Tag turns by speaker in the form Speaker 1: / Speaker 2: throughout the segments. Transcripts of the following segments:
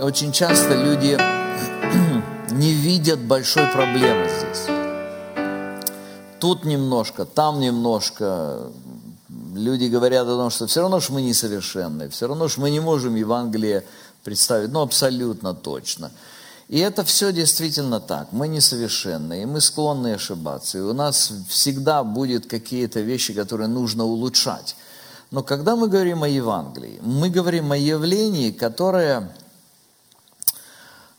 Speaker 1: очень часто люди не видят большой проблемы здесь. Тут немножко, там немножко. Люди говорят о том, что все равно ж мы несовершенны, все равно ж мы не можем Евангелие представить, ну абсолютно точно. И это все действительно так. Мы несовершенны, и мы склонны ошибаться. И у нас всегда будут какие-то вещи, которые нужно улучшать. Но когда мы говорим о Евангелии, мы говорим о явлении, которое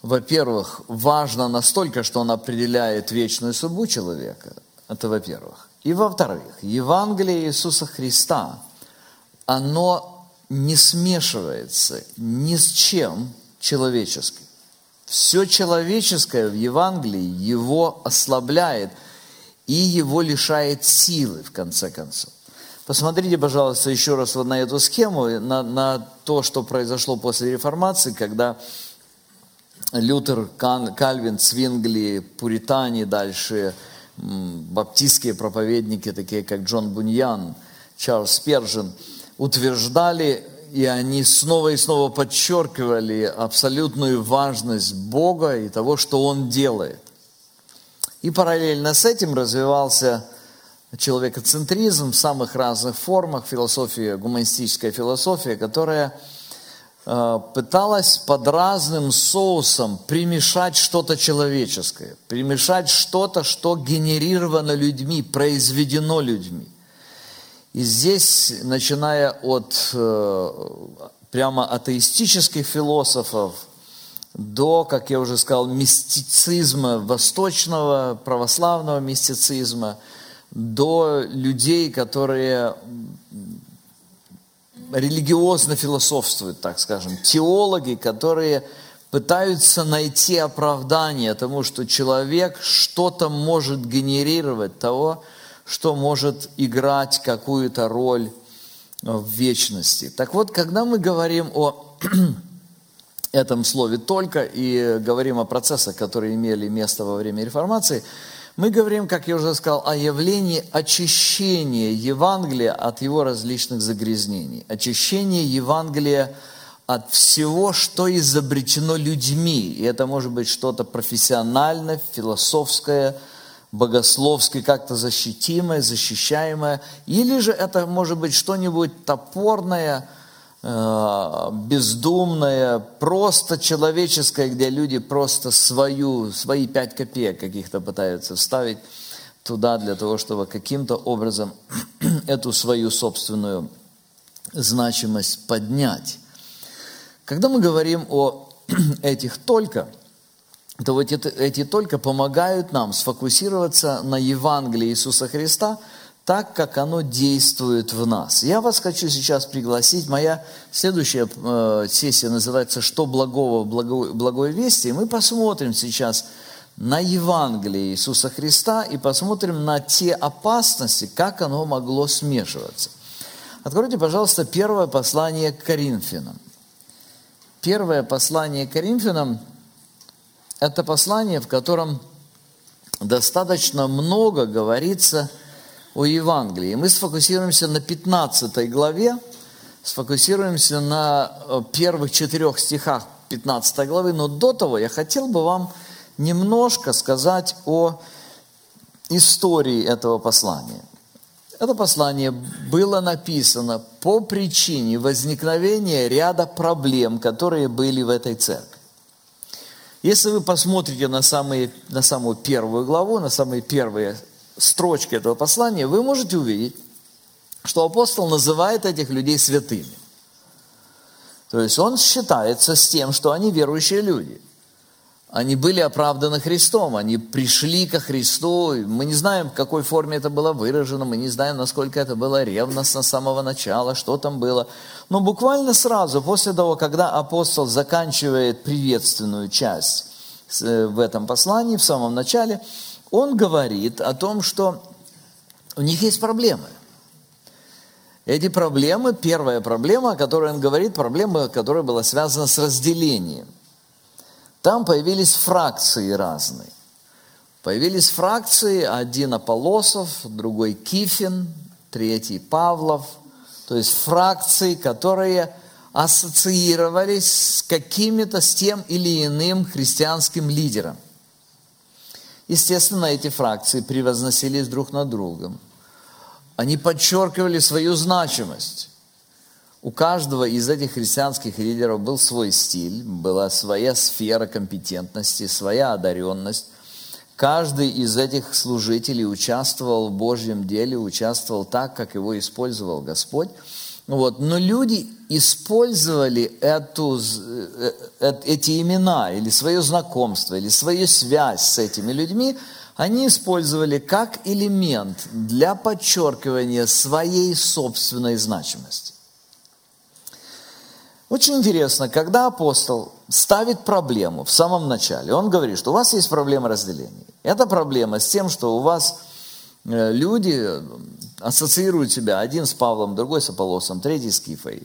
Speaker 1: во-первых, важно настолько, что он определяет вечную судьбу человека. Это во-первых. И во-вторых, Евангелие Иисуса Христа, оно не смешивается ни с чем человеческим. Все человеческое в Евангелии его ослабляет и его лишает силы, в конце концов. Посмотрите, пожалуйста, еще раз вот на эту схему, на, на то, что произошло после реформации, когда Лютер, Кальвин, Цвингли, пуритане дальше, баптистские проповедники, такие как Джон Буньян, Чарльз Пержин, утверждали, и они снова и снова подчеркивали абсолютную важность Бога и того, что Он делает. И параллельно с этим развивался человекоцентризм в самых разных формах, философия, гуманистическая философия, которая – пыталась под разным соусом примешать что-то человеческое, примешать что-то, что генерировано людьми, произведено людьми. И здесь, начиная от э, прямо атеистических философов до, как я уже сказал, мистицизма, восточного православного мистицизма, до людей, которые религиозно философствуют, так скажем, теологи, которые пытаются найти оправдание тому, что человек что-то может генерировать того, что может играть какую-то роль в вечности. Так вот, когда мы говорим о этом слове «только» и говорим о процессах, которые имели место во время реформации – мы говорим, как я уже сказал, о явлении очищения Евангелия от его различных загрязнений. Очищение Евангелия от всего, что изобретено людьми. И это может быть что-то профессиональное, философское, богословское, как-то защитимое, защищаемое. Или же это может быть что-нибудь топорное – бездумное, просто человеческое, где люди просто свою, свои пять копеек каких-то пытаются вставить туда для того, чтобы каким-то образом эту свою собственную значимость поднять. Когда мы говорим о этих только, то вот эти, эти только помогают нам сфокусироваться на Евангелии Иисуса Христа – так, как оно действует в нас. Я вас хочу сейчас пригласить. Моя следующая э, сессия называется «Что благого, благой, благой вести?» Мы посмотрим сейчас на Евангелие Иисуса Христа и посмотрим на те опасности, как оно могло смешиваться. Откройте, пожалуйста, первое послание к Коринфянам. Первое послание к Коринфянам – это послание, в котором достаточно много говорится – о Евангелии. Мы сфокусируемся на 15 главе, сфокусируемся на э, первых четырех стихах 15 главы, но до того я хотел бы вам немножко сказать о истории этого послания. Это послание было написано по причине возникновения ряда проблем, которые были в этой церкви. Если вы посмотрите на, самые, на самую первую главу, на самые первые строчки этого послания, вы можете увидеть, что апостол называет этих людей святыми. То есть он считается с тем, что они верующие люди. Они были оправданы Христом, они пришли ко Христу. Мы не знаем, в какой форме это было выражено, мы не знаем, насколько это было ревностно с самого начала, что там было. Но буквально сразу, после того, когда апостол заканчивает приветственную часть э, в этом послании, в самом начале, он говорит о том, что у них есть проблемы. Эти проблемы, первая проблема, о которой он говорит, проблема, которая была связана с разделением. Там появились фракции разные. Появились фракции, один Аполосов, другой Кифин, третий Павлов. То есть фракции, которые ассоциировались с какими-то, с тем или иным христианским лидером. Естественно, эти фракции превозносились друг над другом. Они подчеркивали свою значимость. У каждого из этих христианских лидеров был свой стиль, была своя сфера компетентности, своя одаренность. Каждый из этих служителей участвовал в Божьем деле, участвовал так, как его использовал Господь. Вот. Но люди использовали эту, э, э, эти имена или свое знакомство, или свою связь с этими людьми, они использовали как элемент для подчеркивания своей собственной значимости. Очень интересно, когда апостол ставит проблему в самом начале, он говорит, что у вас есть проблема разделения. Это проблема с тем, что у вас э, люди ассоциируют себя один с Павлом, другой с Аполлосом, третий с Кифой.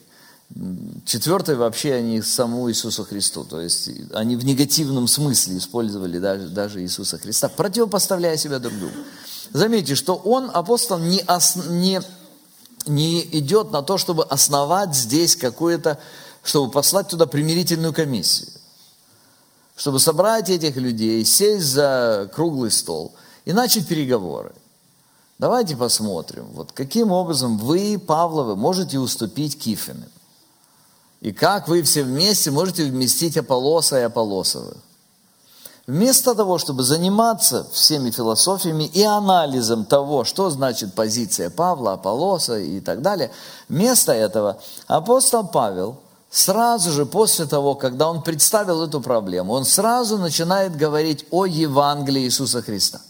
Speaker 1: Четвертый вообще они самому Иисусу Христу. То есть они в негативном смысле использовали даже, даже Иисуса Христа, противопоставляя себя друг другу. Заметьте, что он, апостол, не, ос, не, не идет на то, чтобы основать здесь какое-то чтобы послать туда примирительную комиссию, чтобы собрать этих людей, сесть за круглый стол и начать переговоры. Давайте посмотрим, вот каким образом вы, Павловы, можете уступить Кифиным. И как вы все вместе можете вместить Аполлоса и Аполлосовых. Вместо того, чтобы заниматься всеми философиями и анализом того, что значит позиция Павла, Аполлоса и так далее, вместо этого апостол Павел сразу же после того, когда он представил эту проблему, он сразу начинает говорить о Евангелии Иисуса Христа.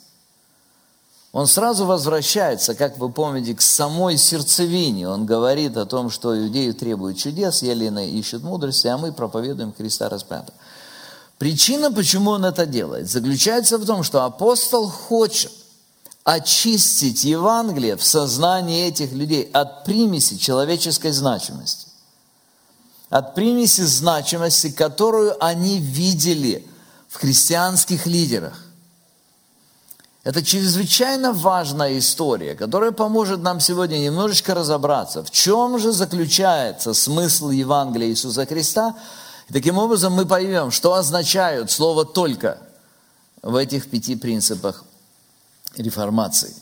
Speaker 1: Он сразу возвращается, как вы помните, к самой сердцевине. Он говорит о том, что иудеи требуют чудес, елены ищут мудрости, а мы проповедуем Христа распятого. Причина, почему он это делает, заключается в том, что апостол хочет очистить Евангелие в сознании этих людей от примеси человеческой значимости от примеси значимости, которую они видели в христианских лидерах. Это чрезвычайно важная история, которая поможет нам сегодня немножечко разобраться, в чем же заключается смысл Евангелия Иисуса Христа. И таким образом мы поймем, что означают слово «только» в этих пяти принципах реформации.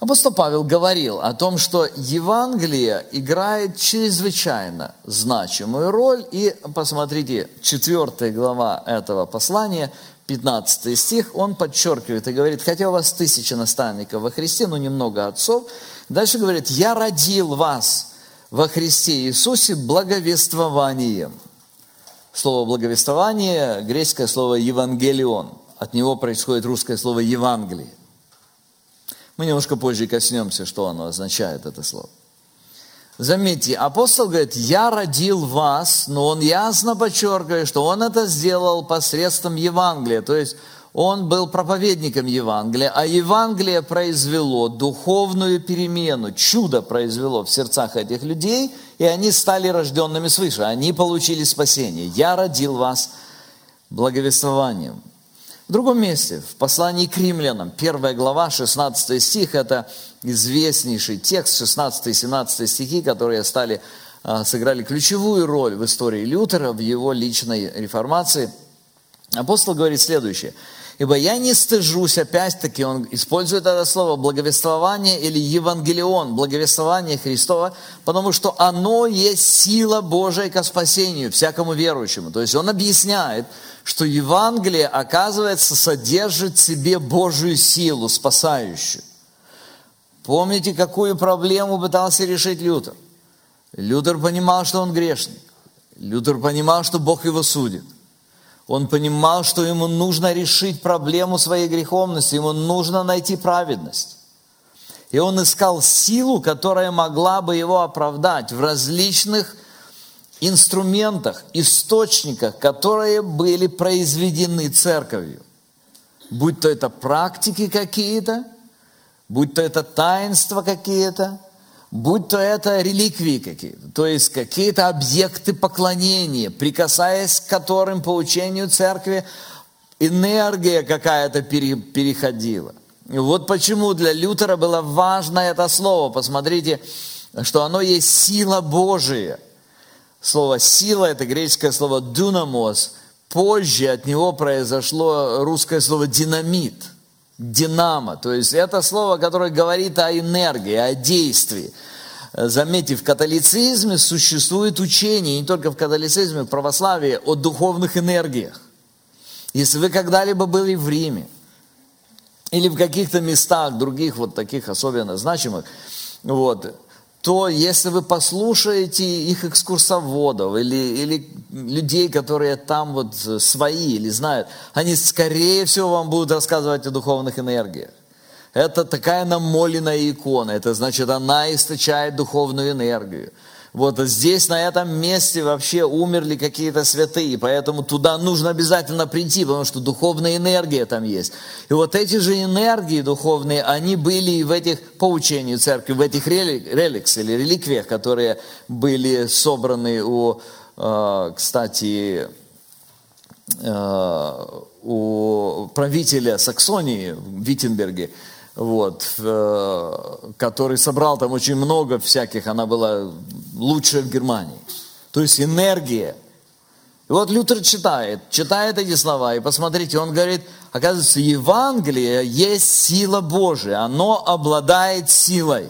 Speaker 1: Апостол Павел говорил о том, что Евангелие играет чрезвычайно значимую роль. И посмотрите, 4 глава этого послания, 15 стих, он подчеркивает и говорит, хотя у вас тысяча наставников во Христе, но немного отцов. Дальше говорит, я родил вас во Христе Иисусе благовествованием. Слово благовествование, греческое слово евангелион. От него происходит русское слово Евангелие. Мы немножко позже коснемся, что оно означает, это слово. Заметьте, апостол говорит, я родил вас, но он ясно подчеркивает, что он это сделал посредством Евангелия. То есть он был проповедником Евангелия, а Евангелие произвело духовную перемену, чудо произвело в сердцах этих людей, и они стали рожденными свыше, они получили спасение. Я родил вас благовествованием. В другом месте, в послании к римлянам, 1 глава, 16 стих, это известнейший текст, 16 и 17 стихи, которые стали, а, сыграли ключевую роль в истории Лютера, в его личной реформации. Апостол говорит следующее – Ибо я не стыжусь, опять-таки он использует это слово благовествование или евангелион, благовествование Христова, потому что оно есть сила Божия ко спасению всякому верующему. То есть он объясняет, что Евангелие, оказывается, содержит в себе Божию силу, спасающую. Помните, какую проблему пытался решить Лютер? Лютер понимал, что он грешник. Лютер понимал, что Бог его судит. Он понимал, что ему нужно решить проблему своей греховности, ему нужно найти праведность. И он искал силу, которая могла бы его оправдать в различных инструментах, источниках, которые были произведены церковью. Будь то это практики какие-то, будь то это таинства какие-то, будь то это реликвии какие-то, то есть какие-то объекты поклонения, прикасаясь к которым по учению церкви энергия какая-то переходила. Вот почему для Лютера было важно это слово. Посмотрите, что оно есть сила Божия. Слово «сила» – это греческое слово «дунамос». Позже от него произошло русское слово «динамит», «динамо». То есть это слово, которое говорит о энергии, о действии. Заметьте, в католицизме существует учение, не только в католицизме, в православии, о духовных энергиях. Если вы когда-либо были в Риме, или в каких-то местах других вот таких особенно значимых, вот, то если вы послушаете их экскурсоводов или, или людей, которые там вот свои или знают, они скорее всего вам будут рассказывать о духовных энергиях. Это такая намоленная икона, это значит, она источает духовную энергию. Вот здесь, на этом месте вообще умерли какие-то святые, поэтому туда нужно обязательно прийти, потому что духовная энергия там есть. И вот эти же энергии духовные, они были и в этих, по учению церкви, в этих реликс или реликвиях, которые были собраны у, э, кстати, э, у правителя Саксонии в Виттенберге, вот, э, который собрал там очень много всяких, она была лучшая в Германии. То есть энергия. И вот Лютер читает, читает эти слова, и посмотрите, он говорит, оказывается, Евангелие есть сила Божия, оно обладает силой.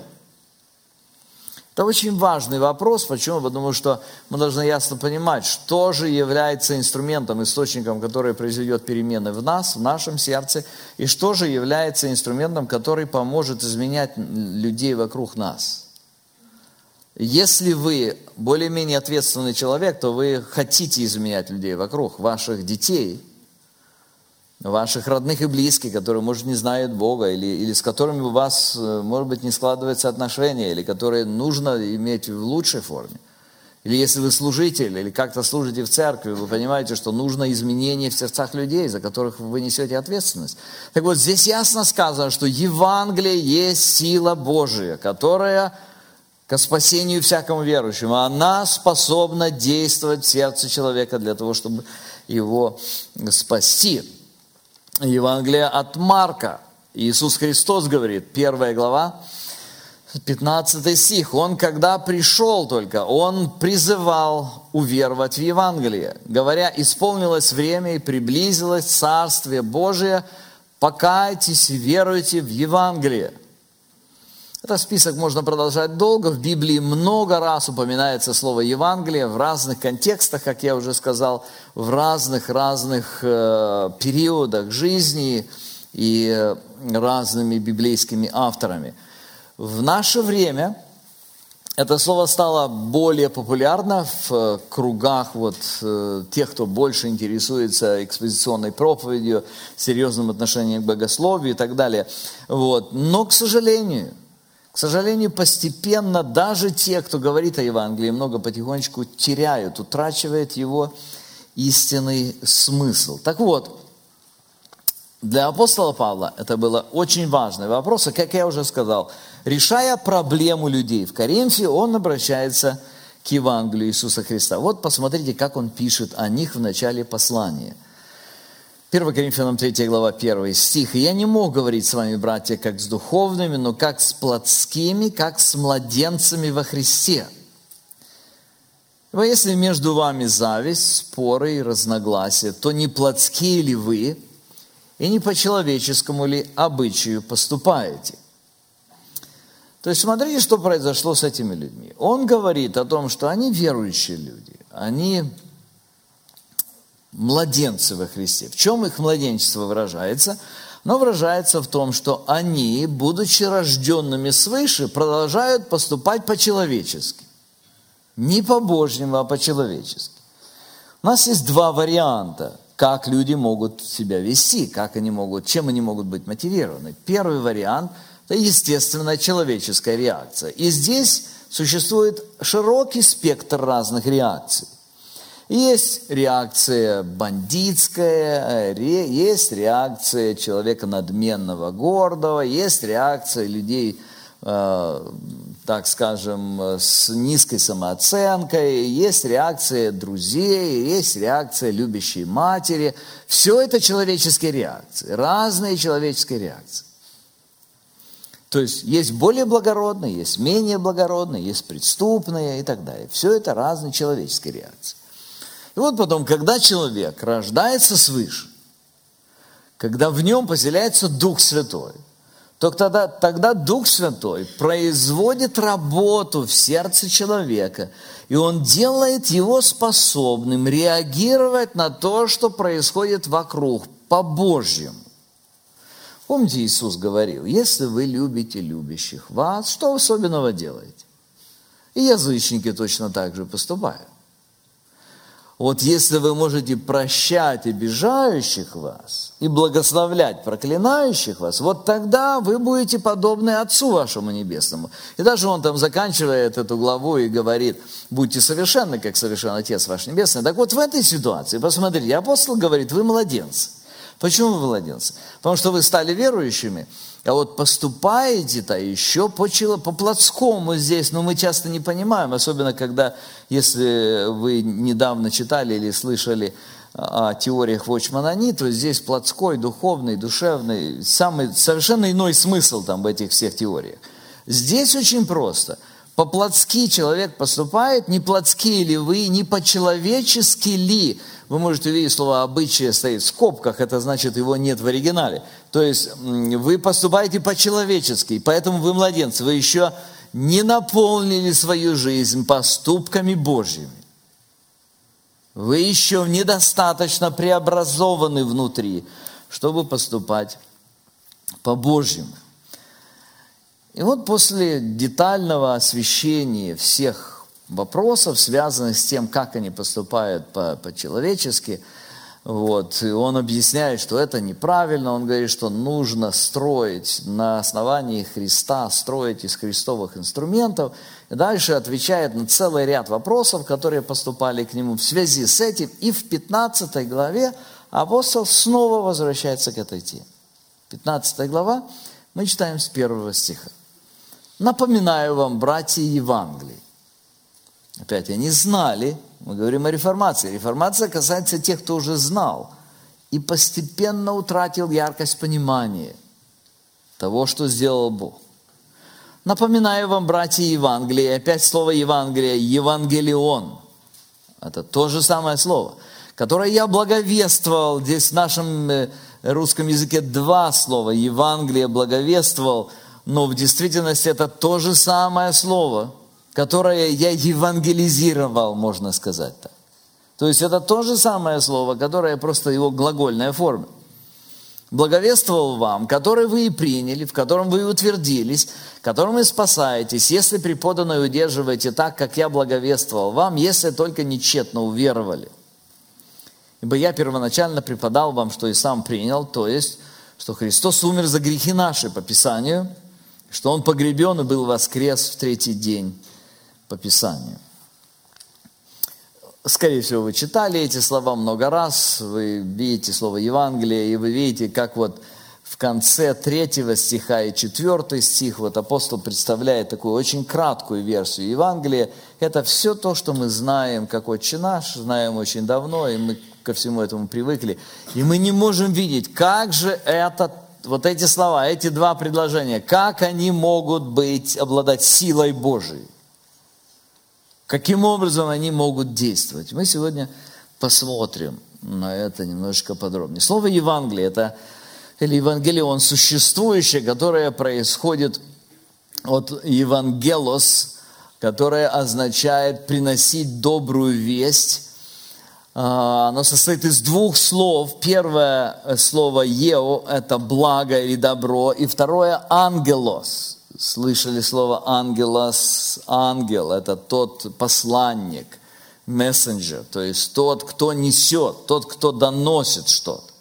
Speaker 1: Это очень важный вопрос. Почему? Потому что мы должны ясно понимать, что же является инструментом, источником, который произведет перемены в нас, в нашем сердце, и что же является инструментом, который поможет изменять людей вокруг нас. Если вы более-менее ответственный человек, то вы хотите изменять людей вокруг, ваших детей, ваших родных и близких, которые, может, не знают Бога, или, или с которыми у вас, э, может быть, не складываются отношения, или которые нужно иметь в лучшей форме. Или если вы служитель, или как-то служите в церкви, вы понимаете, что нужно изменение в сердцах людей, за которых вы несете ответственность. Так вот, здесь ясно сказано, что Евангелие есть сила Божия, которая к спасению всякому верующему. Она способна действовать в сердце человека для того, чтобы его спасти. Евангелие от Марка. Иисус Христос говорит, первая глава, 15 стих. Он, когда пришел только, он призывал уверовать в Евангелие, говоря, исполнилось время и приблизилось Царствие Божие, покайтесь и веруйте в Евангелие. Этот список можно продолжать долго. В Библии много раз упоминается слово Евангелие в разных контекстах, как я уже сказал, в разных-разных э, периодах жизни и разными библейскими авторами. В наше время это слово стало более популярно в э, кругах вот, э, тех, кто больше интересуется экспозиционной проповедью, серьезным отношением к богословию и так далее. Вот. Но, к сожалению, к сожалению, постепенно даже те, кто говорит о Евангелии, много потихонечку теряют, утрачивают его истинный смысл. Так вот, для апостола Павла это было очень важный вопрос, и, как я уже сказал, решая проблему людей в Коринфе, он обращается к Евангелию Иисуса Христа. Вот посмотрите, как он пишет о них в начале послания – 1 Коринфянам 3 глава 1 стих. «Я не мог говорить с вами, братья, как с духовными, но как с плотскими, как с младенцами во Христе. Ибо если между вами зависть, споры и разногласия, то не плотские ли вы, и не по человеческому ли обычаю поступаете?» То есть смотрите, что произошло с этими людьми. Он говорит о том, что они верующие люди, они младенцы во Христе. В чем их младенчество выражается? Оно выражается в том, что они, будучи рожденными свыше, продолжают поступать по-человечески. Не по-божьему, а по-человечески. У нас есть два варианта, как люди могут себя вести, как они могут, чем они могут быть мотивированы. Первый вариант – это естественная человеческая реакция. И здесь существует широкий спектр разных реакций. Есть реакция бандитская, есть реакция человека надменного, гордого, есть реакция людей, э, так скажем, с низкой самооценкой, есть реакция друзей, есть реакция любящей матери. Все это человеческие реакции, разные человеческие реакции. То есть есть более благородные, есть менее благородные, есть преступные и так далее. Все это разные человеческие реакции. И вот потом, когда человек рождается свыше, когда в нем поселяется Дух Святой, то тогда, тогда Дух Святой производит работу в сердце человека, и он делает его способным реагировать на то, что происходит вокруг, по-божьему. Помните, Иисус говорил, если вы любите любящих вас, что особенного делаете? И язычники точно так же поступают. Вот если вы можете прощать обижающих вас и благословлять проклинающих вас, вот тогда вы будете подобны Отцу вашему Небесному. И даже он там заканчивает эту главу и говорит, будьте совершенны, как совершен Отец ваш Небесный. Так вот в этой ситуации, посмотрите, апостол говорит, вы младенцы. Почему вы младенцы? Потому что вы стали верующими, а вот поступаете-то еще по, по плотскому здесь, но мы часто не понимаем, особенно когда, если вы недавно читали или слышали о теориях Вочманани, то здесь плотской, духовный, душевный, самый, совершенно иной смысл там в этих всех теориях. Здесь очень просто. По-плотски человек поступает, не плотские ли вы, не по-человечески ли вы можете увидеть слово «обычае» стоит в скобках, это значит, его нет в оригинале. То есть вы поступаете по-человечески, поэтому вы младенцы, вы еще не наполнили свою жизнь поступками Божьими. Вы еще недостаточно преобразованы внутри, чтобы поступать по-божьему. И вот после детального освещения всех вопросов, связанных с тем, как они поступают по-человечески. Вот. И он объясняет, что это неправильно. Он говорит, что нужно строить на основании Христа, строить из христовых инструментов. И дальше отвечает на целый ряд вопросов, которые поступали к нему в связи с этим. И в 15 главе апостол снова возвращается к этой теме. 15 глава мы читаем с первого стиха. «Напоминаю вам, братья Евангелий, Опять, они знали, мы говорим о реформации. Реформация касается тех, кто уже знал и постепенно утратил яркость понимания того, что сделал Бог. Напоминаю вам, братья Евангелия, опять слово Евангелие, Евангелион. Это то же самое слово, которое я благовествовал. Здесь в нашем э, русском языке два слова. Евангелие благовествовал, но в действительности это то же самое слово – которое я евангелизировал, можно сказать так. То есть это то же самое слово, которое просто его глагольная форма. Благовествовал вам, который вы и приняли, в котором вы и утвердились, которым вы спасаетесь, если преподанное удерживаете так, как я благовествовал вам, если только нечетно уверовали. Ибо я первоначально преподал вам, что и сам принял, то есть, что Христос умер за грехи наши по Писанию, что Он погребен и был воскрес в третий день по Писанию. Скорее всего, вы читали эти слова много раз, вы видите слово Евангелие, и вы видите, как вот в конце третьего стиха и четвертый стих, вот апостол представляет такую очень краткую версию Евангелия. Это все то, что мы знаем, как Отче наш, знаем очень давно, и мы ко всему этому привыкли. И мы не можем видеть, как же это, вот эти слова, эти два предложения, как они могут быть, обладать силой Божией. Каким образом они могут действовать? Мы сегодня посмотрим на это немножечко подробнее. Слово Евангелие – это или Евангелион существующее, которое происходит от Евангелос, которое означает приносить добрую весть. А, оно состоит из двух слов. Первое слово «ео» – это благо или добро, и второе – ангелос – слышали слово ангелос, ангел, это тот посланник, мессенджер, то есть тот, кто несет, тот, кто доносит что-то.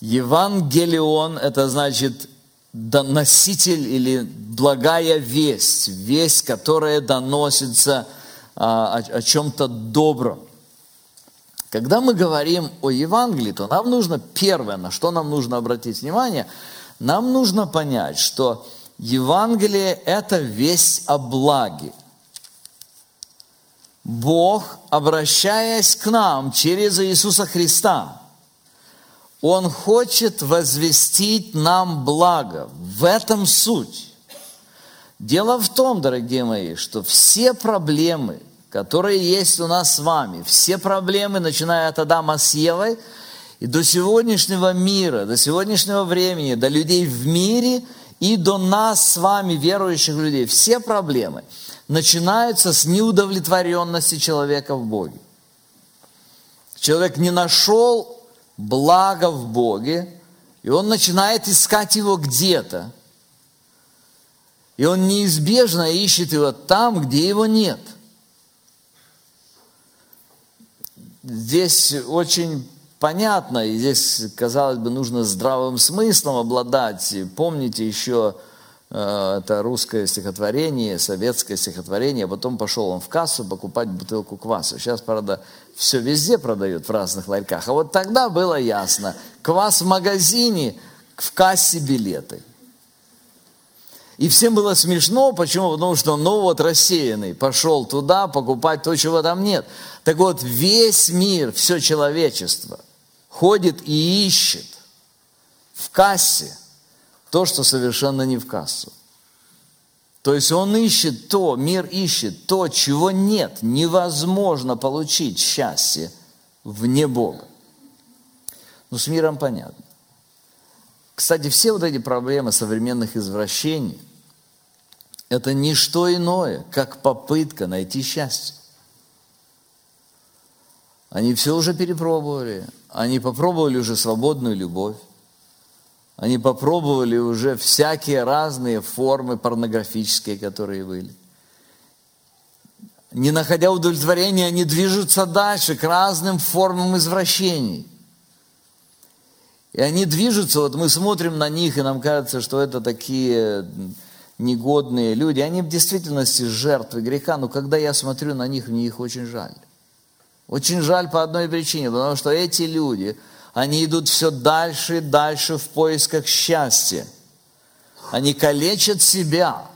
Speaker 1: Евангелион – это значит носитель или благая весть, весть, которая доносится а, о, о чем-то добром. Когда мы говорим о Евангелии, то нам нужно первое, на что нам нужно обратить внимание, нам нужно понять, что Евангелие – это весь о благе. Бог, обращаясь к нам через Иисуса Христа, Он хочет возвестить нам благо. В этом суть. Дело в том, дорогие мои, что все проблемы, которые есть у нас с вами, все проблемы, начиная от Адама с Евой, и до сегодняшнего мира, до сегодняшнего времени, до людей в мире и до нас с вами, верующих людей, все проблемы начинаются с неудовлетворенности человека в Боге. Человек не нашел блага в Боге, и он начинает искать его где-то. И он неизбежно ищет его там, где его нет. Здесь очень понятно, и здесь, казалось бы, нужно здравым смыслом обладать. Помните еще э, это русское стихотворение, советское стихотворение, а потом пошел он в кассу покупать бутылку кваса. Сейчас, правда, все везде продают в разных ларьках. А вот тогда было ясно, квас в магазине, в кассе билеты – и всем было смешно, почему? Потому что, ну вот рассеянный, пошел туда покупать то, чего там нет. Так вот, весь мир, все человечество ходит и ищет в кассе то, что совершенно не в кассу. То есть он ищет то, мир ищет то, чего нет. Невозможно получить счастье вне Бога. Ну, с миром понятно. Кстати, все вот эти проблемы современных извращений – это не что иное, как попытка найти счастье. Они все уже перепробовали. Они попробовали уже свободную любовь. Они попробовали уже всякие разные формы порнографические, которые были. Не находя удовлетворения, они движутся дальше к разным формам извращений – и они движутся, вот мы смотрим на них, и нам кажется, что это такие негодные люди. Они в действительности жертвы греха, но когда я смотрю на них, мне их очень жаль. Очень жаль по одной причине, потому что эти люди, они идут все дальше и дальше в поисках счастья. Они калечат себя.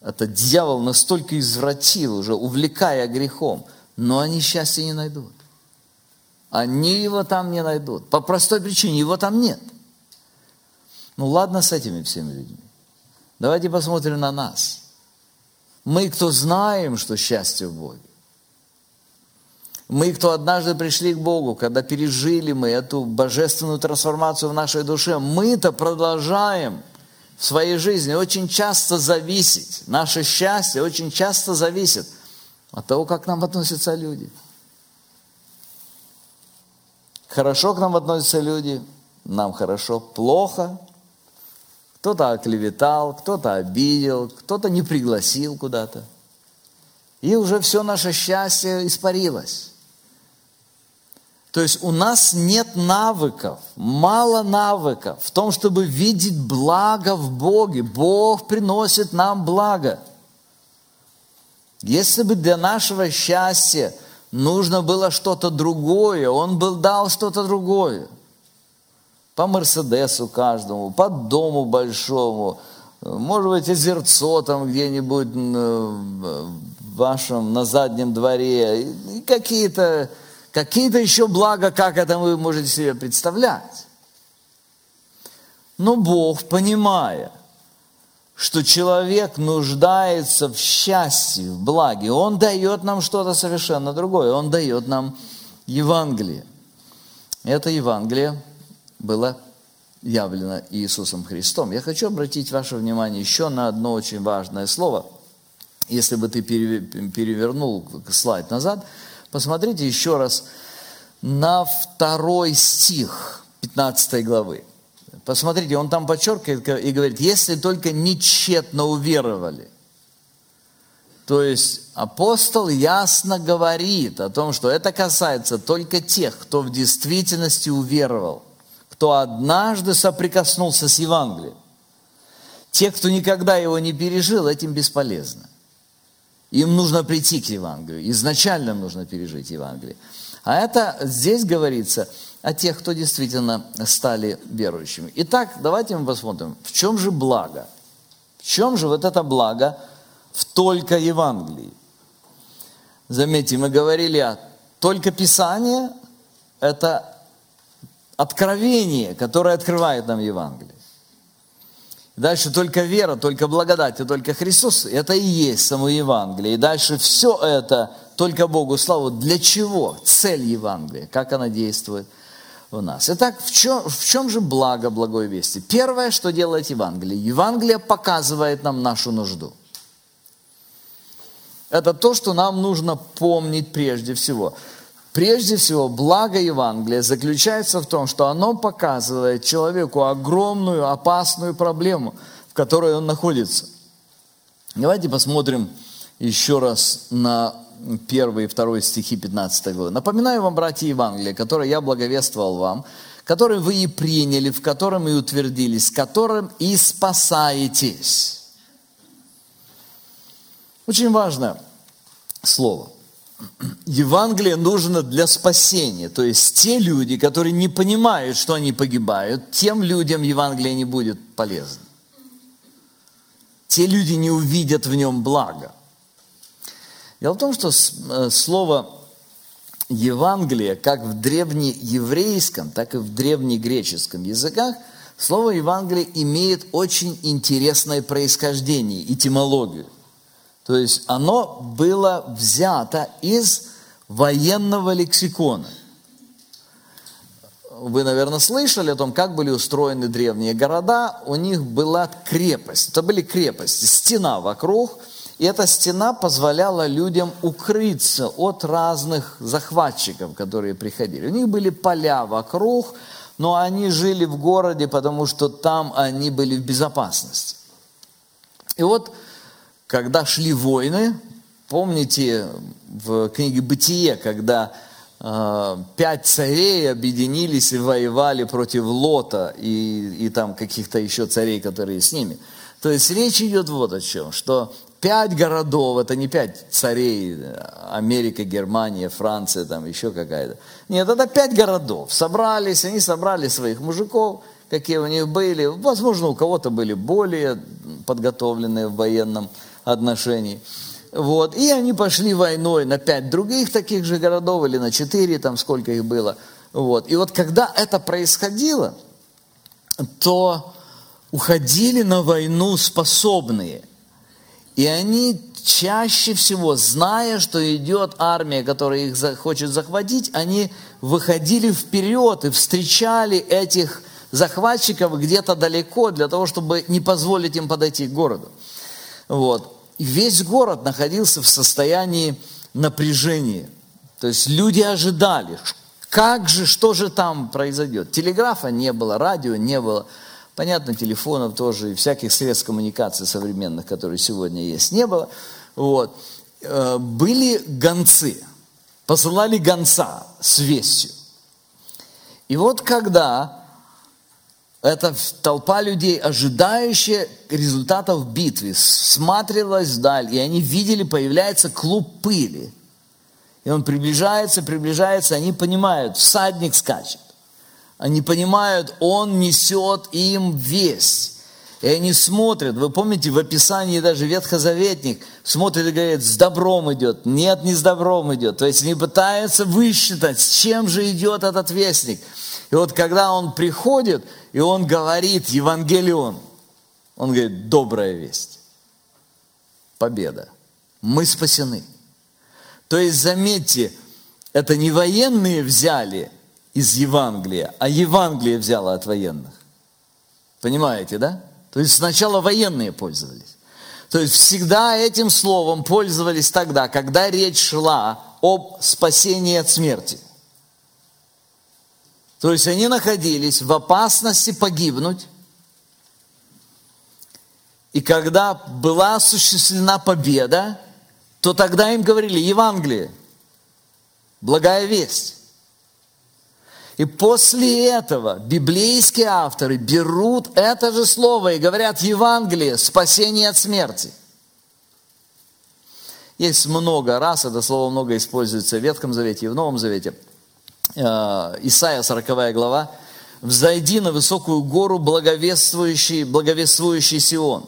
Speaker 1: Это дьявол настолько извратил уже, увлекая грехом, но они счастья не найдут. Они его там не найдут. По простой причине, его там нет. Ну ладно с этими всеми людьми. Давайте посмотрим на нас. Мы, кто знаем, что счастье в Боге. Мы, кто однажды пришли к Богу, когда пережили мы эту божественную трансформацию в нашей душе, мы-то продолжаем в своей жизни очень часто зависеть. Наше счастье очень часто зависит от того, как к нам относятся люди – Хорошо к нам относятся люди, нам хорошо, плохо. Кто-то оклеветал, кто-то обидел, кто-то не пригласил куда-то. И уже все наше счастье испарилось. То есть у нас нет навыков, мало навыков в том, чтобы видеть благо в Боге. Бог приносит нам благо. Если бы для нашего счастья нужно было что-то другое, он был дал что-то другое. По Мерседесу каждому, по дому большому, может быть, озерцо там где-нибудь в вашем, на заднем дворе, и какие-то какие еще блага, как это вы можете себе представлять. Но Бог, понимая – что человек нуждается в счастье, в благе. Он дает нам что-то совершенно другое. Он дает нам Евангелие. Это Евангелие было явлено Иисусом Христом. Я хочу обратить ваше внимание еще на одно очень важное слово. Если бы ты перевернул слайд назад, посмотрите еще раз на второй стих 15 главы. Посмотрите, он там подчеркивает и говорит, если только нечетно уверовали. То есть апостол ясно говорит о том, что это касается только тех, кто в действительности уверовал, кто однажды соприкоснулся с Евангелием. Те, кто никогда его не пережил, этим бесполезно. Им нужно прийти к Евангелию. Изначально нужно пережить Евангелие. А это здесь говорится – о тех, кто действительно стали верующими. Итак, давайте мы посмотрим, в чем же благо? В чем же вот это благо в только Евангелии? Заметьте, мы говорили о только Писание – это откровение, которое открывает нам Евангелие. Дальше только вера, только благодать и только Христос. Это и есть само Евангелие. И дальше все это только Богу славу. Для чего? Цель Евангелия. Как она действует в нас. Итак, в чем, в чем же благо благой вести? Первое, что делает Евангелие. Евангелие показывает нам нашу нужду. Это то, что нам нужно помнить прежде всего. Прежде всего, благо Евангелия заключается в том, что оно показывает человеку огромную, опасную проблему, в которой он находится. Давайте посмотрим еще раз на первый и второй стихи 15 главы. «Напоминаю вам, братья Евангелия, которое я благовествовал вам, которое вы и приняли, в котором и утвердились, которым и спасаетесь». Очень важное слово – Евангелие нужно для спасения. То есть те люди, которые не понимают, что они погибают, тем людям Евангелие не будет полезно. Те люди не увидят в нем блага. Дело в том, что э, слово Евангелие, как в древнееврейском, так и в древнегреческом языках, слово Евангелие имеет очень интересное происхождение, этимологию – то есть оно было взято из военного лексикона. Вы, наверное, слышали о том, как были устроены древние города. У них была крепость. Это были крепости, стена вокруг. И эта стена позволяла людям укрыться от разных захватчиков, которые приходили. У них были поля вокруг, но они жили в городе, потому что там они были в безопасности. И вот когда шли войны, помните в книге «Бытие», когда э, пять царей объединились и воевали против Лота и, и там каких-то еще царей, которые с ними. То есть речь идет вот о чем, что пять городов, это не пять царей, Америка, Германия, Франция, там еще какая-то. Нет, это пять городов. Собрались, они собрали своих мужиков, какие у них были. Возможно, у кого-то были более подготовленные в военном отношений. Вот. И они пошли войной на пять других таких же городов, или на четыре, там сколько их было. Вот. И вот когда это происходило, то уходили на войну способные. И они чаще всего, зная, что идет армия, которая их хочет захватить, они выходили вперед и встречали этих захватчиков где-то далеко, для того, чтобы не позволить им подойти к городу. Вот. Весь город находился в состоянии напряжения. То есть люди ожидали, как же, что же там произойдет. Телеграфа не было, радио не было. Понятно, телефонов тоже и всяких средств коммуникации современных, которые сегодня есть, не было. Вот. Э, были гонцы, посылали гонца с вестью. И вот когда это толпа людей, ожидающая результатов битвы, смотрелась вдаль, и они видели, появляется клуб пыли. И он приближается, приближается, они понимают, всадник скачет. Они понимают, он несет им весть. И они смотрят, вы помните, в описании даже ветхозаветник смотрит и говорит, с добром идет. Нет, не с добром идет. То есть они пытаются высчитать, с чем же идет этот вестник. И вот когда он приходит, и он говорит Евангелион, он говорит, добрая весть, победа, мы спасены. То есть, заметьте, это не военные взяли из Евангелия, а Евангелие взяло от военных. Понимаете, да? То есть сначала военные пользовались. То есть всегда этим словом пользовались тогда, когда речь шла об спасении от смерти – то есть они находились в опасности погибнуть. И когда была осуществлена победа, то тогда им говорили Евангелие, благая весть. И после этого библейские авторы берут это же слово и говорят Евангелие, спасение от смерти. Есть много раз, это слово много используется в Ветхом Завете и в Новом Завете – Исайя 40 глава, «Взойди на высокую гору, благовествующий, благовествующий Сион,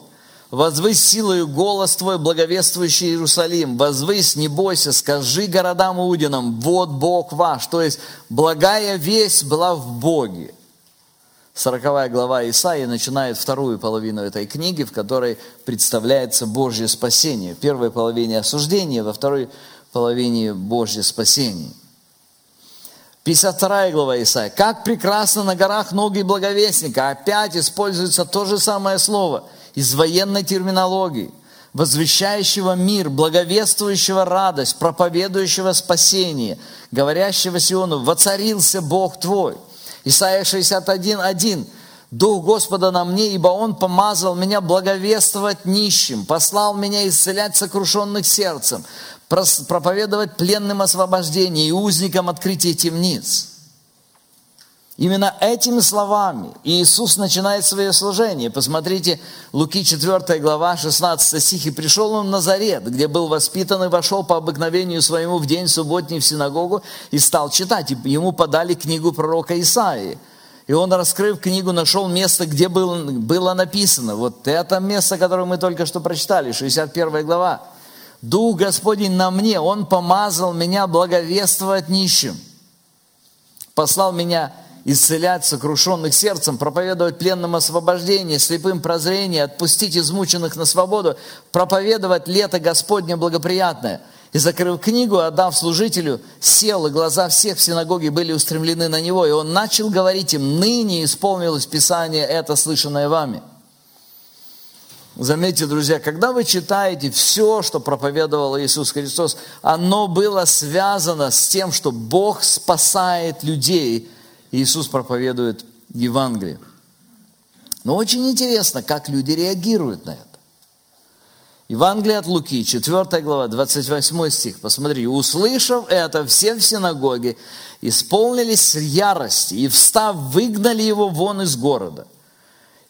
Speaker 1: возвысь силою голос твой, благовествующий Иерусалим, возвысь, не бойся, скажи городам Иудинам, вот Бог ваш». То есть, благая весть была в Боге. 40 глава Исаии начинает вторую половину этой книги, в которой представляется Божье спасение. В первой половине осуждение, во второй половине Божье спасение. 52 глава Исаия. «Как прекрасно на горах ноги благовестника!» Опять используется то же самое слово из военной терминологии, возвещающего мир, благовествующего радость, проповедующего спасение, говорящего Сиону «Воцарился Бог твой!» Исайя 61, 1. Дух Господа на мне, ибо Он помазал меня благовествовать нищим, послал меня исцелять сокрушенных сердцем, проповедовать пленным освобождение и узникам открытие темниц. Именно этими словами Иисус начинает свое служение. Посмотрите, Луки 4 глава, 16 стих. «И пришел он в Назарет, где был воспитан, и вошел по обыкновению своему в день субботний в синагогу, и стал читать. И ему подали книгу пророка Исаии. И он, раскрыв книгу, нашел место, где было, было написано. Вот это место, которое мы только что прочитали, 61 глава. «Дух Господень на мне, Он помазал меня благовествовать нищим, послал меня исцелять сокрушенных сердцем, проповедовать пленным освобождение, слепым прозрение, отпустить измученных на свободу, проповедовать лето Господне благоприятное. И закрыл книгу, отдав служителю, сел, и глаза всех в синагоге были устремлены на него. И он начал говорить им, ныне исполнилось Писание это, слышанное вами. Заметьте, друзья, когда вы читаете все, что проповедовал Иисус Христос, оно было связано с тем, что Бог спасает людей – Иисус проповедует Евангелие. Но очень интересно, как люди реагируют на это. Евангелие от Луки, 4 глава, 28 стих. Посмотри, услышав это, все в синагоге исполнились ярости и, встав, выгнали его вон из города.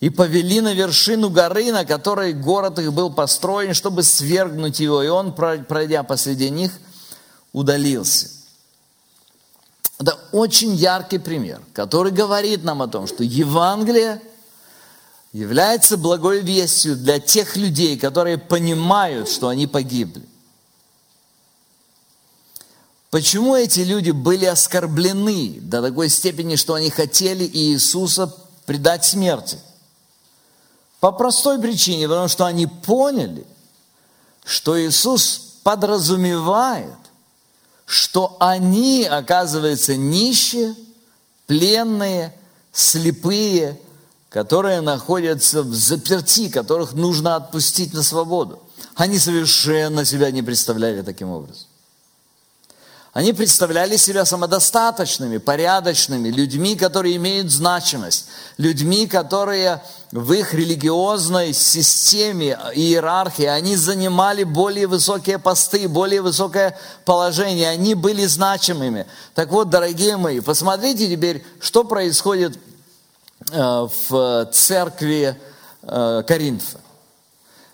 Speaker 1: И повели на вершину горы, на которой город их был построен, чтобы свергнуть его. И он, пройдя посреди них, удалился. Это очень яркий пример, который говорит нам о том, что Евангелие является благой вестью для тех людей, которые понимают, что они погибли. Почему эти люди были оскорблены до такой степени, что они хотели Иисуса предать смерти? По простой причине, потому что они поняли, что Иисус подразумевает, что они, оказывается, нищие, пленные, слепые, которые находятся в заперти, которых нужно отпустить на свободу. Они совершенно себя не представляли таким образом. Они представляли себя самодостаточными, порядочными, людьми, которые имеют значимость, людьми, которые в их религиозной системе, иерархии, они занимали более высокие посты, более высокое положение, они были значимыми. Так вот, дорогие мои, посмотрите теперь, что происходит э, в церкви э, Коринфа.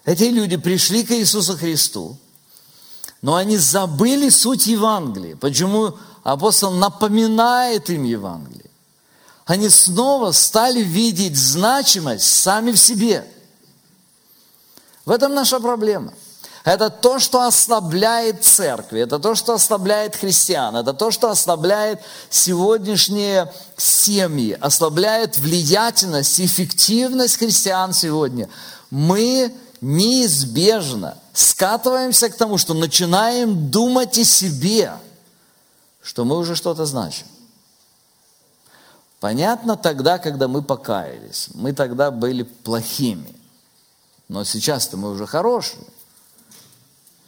Speaker 1: Эти люди пришли к Иисусу Христу, но они забыли суть Евангелия. Почему апостол напоминает им Евангелие? Они снова стали видеть значимость сами в себе. В этом наша проблема. Это то, что ослабляет церкви, это то, что ослабляет христиан, это то, что ослабляет сегодняшние семьи, ослабляет влиятельность, эффективность христиан сегодня. Мы неизбежно скатываемся к тому, что начинаем думать о себе, что мы уже что-то значим. Понятно тогда, когда мы покаялись. Мы тогда были плохими. Но сейчас-то мы уже хорошие.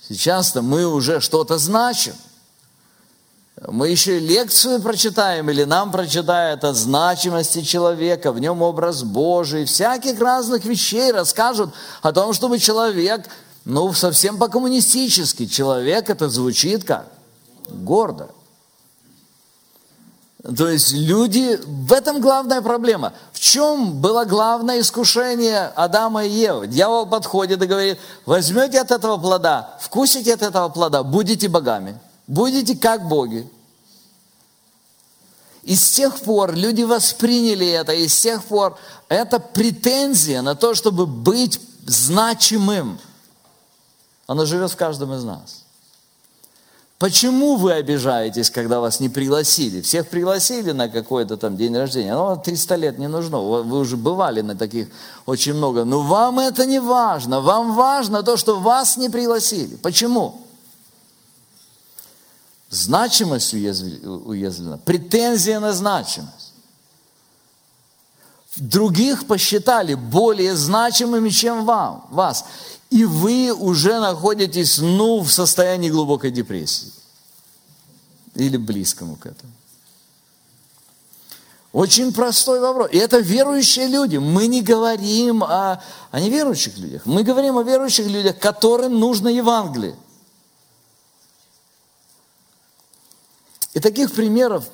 Speaker 1: Сейчас-то мы уже что-то значим. Мы еще лекцию прочитаем или нам прочитают о значимости человека, в нем образ Божий, всяких разных вещей расскажут о том, чтобы человек, ну, совсем по-коммунистически, человек это звучит как? Гордо. То есть люди, в этом главная проблема. В чем было главное искушение Адама и Евы? Дьявол подходит и говорит, возьмете от этого плода, вкусите от этого плода, будете богами. Будете как боги. И с тех пор люди восприняли это, и с тех пор это претензия на то, чтобы быть значимым. Она живет в каждом из нас. Почему вы обижаетесь, когда вас не пригласили? Всех пригласили на какой-то там день рождения. Ну, 300 лет не нужно. Вы уже бывали на таких очень много. Но вам это не важно. Вам важно то, что вас не пригласили. Почему? Значимость уязвлена. Претензия на значимость. Других посчитали более значимыми, чем вам, вас и вы уже находитесь, ну, в состоянии глубокой депрессии. Или близкому к этому. Очень простой вопрос. И это верующие люди. Мы не говорим о, о неверующих людях. Мы говорим о верующих людях, которым нужно Евангелие. И таких примеров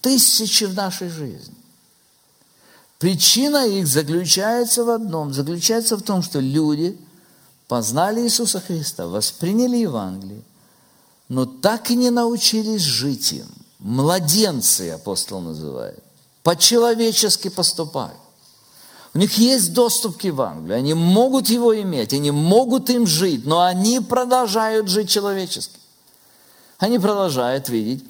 Speaker 1: тысячи в нашей жизни. Причина их заключается в одном. Заключается в том, что люди – познали Иисуса Христа, восприняли Евангелие, но так и не научились жить им. Младенцы, апостол называет, по-человечески поступают. У них есть доступ к Евангелию, они могут его иметь, они могут им жить, но они продолжают жить человечески. Они продолжают видеть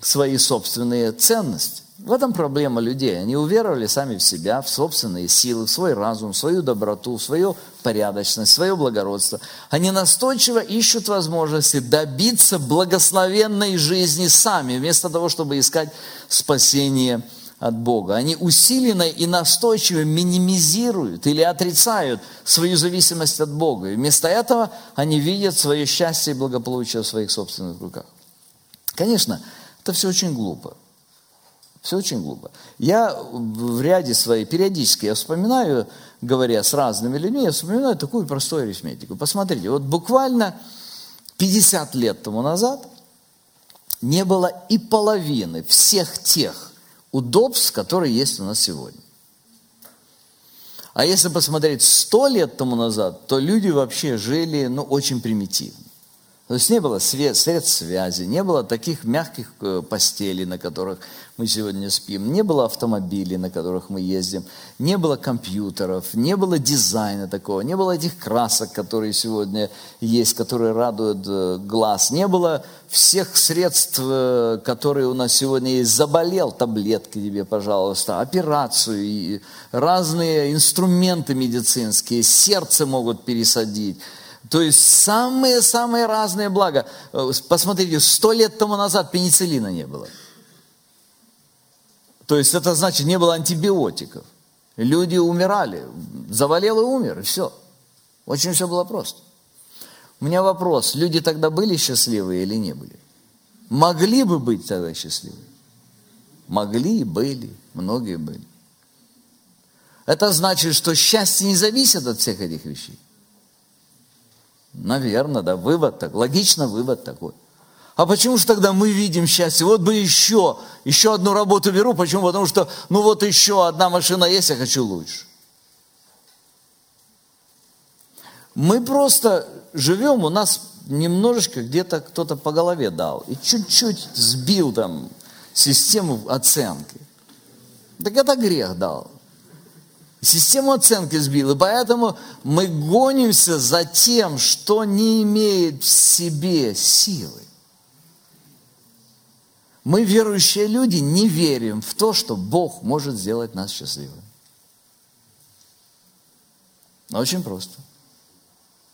Speaker 1: свои собственные ценности. В этом проблема людей. Они уверовали сами в себя, в собственные силы, в свой разум, в свою доброту, в свою порядочность, в свое благородство. Они настойчиво ищут возможности добиться благословенной жизни сами, вместо того, чтобы искать спасение от Бога. Они усиленно и настойчиво минимизируют или отрицают свою зависимость от Бога. И вместо этого они видят свое счастье и благополучие в своих собственных руках. Конечно, это все очень глупо. Все очень глупо. Я в ряде своей, периодически я вспоминаю, говоря с разными людьми, я вспоминаю такую простую арифметику. Посмотрите, вот буквально 50 лет тому назад не было и половины всех тех удобств, которые есть у нас сегодня. А если посмотреть 100 лет тому назад, то люди вообще жили ну, очень примитивно. То есть не было средств связи, не было таких мягких э, постелей, на которых мы сегодня спим, не было автомобилей, на которых мы ездим, не было компьютеров, не было дизайна такого, не было этих красок, которые сегодня есть, которые радуют э, глаз, не было всех средств, э, которые у нас сегодня есть. Заболел, таблетки тебе, пожалуйста, операцию, и разные инструменты медицинские, сердце могут пересадить то есть самые-самые разные блага. Э, посмотрите, сто лет тому назад пенициллина не было. То есть это значит, не было антибиотиков. Люди умирали, заболел и умер, и все. Очень все было просто. У меня вопрос, люди тогда были счастливые или не были? Могли бы быть тогда счастливы? Могли и были, многие были. Это значит, что счастье не зависит от всех этих вещей. Наверное, да, вывод так, логично вывод такой. А почему же тогда мы видим счастье? Вот бы еще, еще одну работу беру. Почему? Потому что, ну вот еще одна машина есть, я хочу лучше. Мы просто живем, у нас немножечко где-то кто-то по голове дал и чуть-чуть сбил там систему оценки. Так это грех дал. Систему оценки сбил, и поэтому мы гонимся за тем, что не имеет в себе силы. Мы, верующие люди, не верим в то, что Бог может сделать нас счастливыми. Очень просто.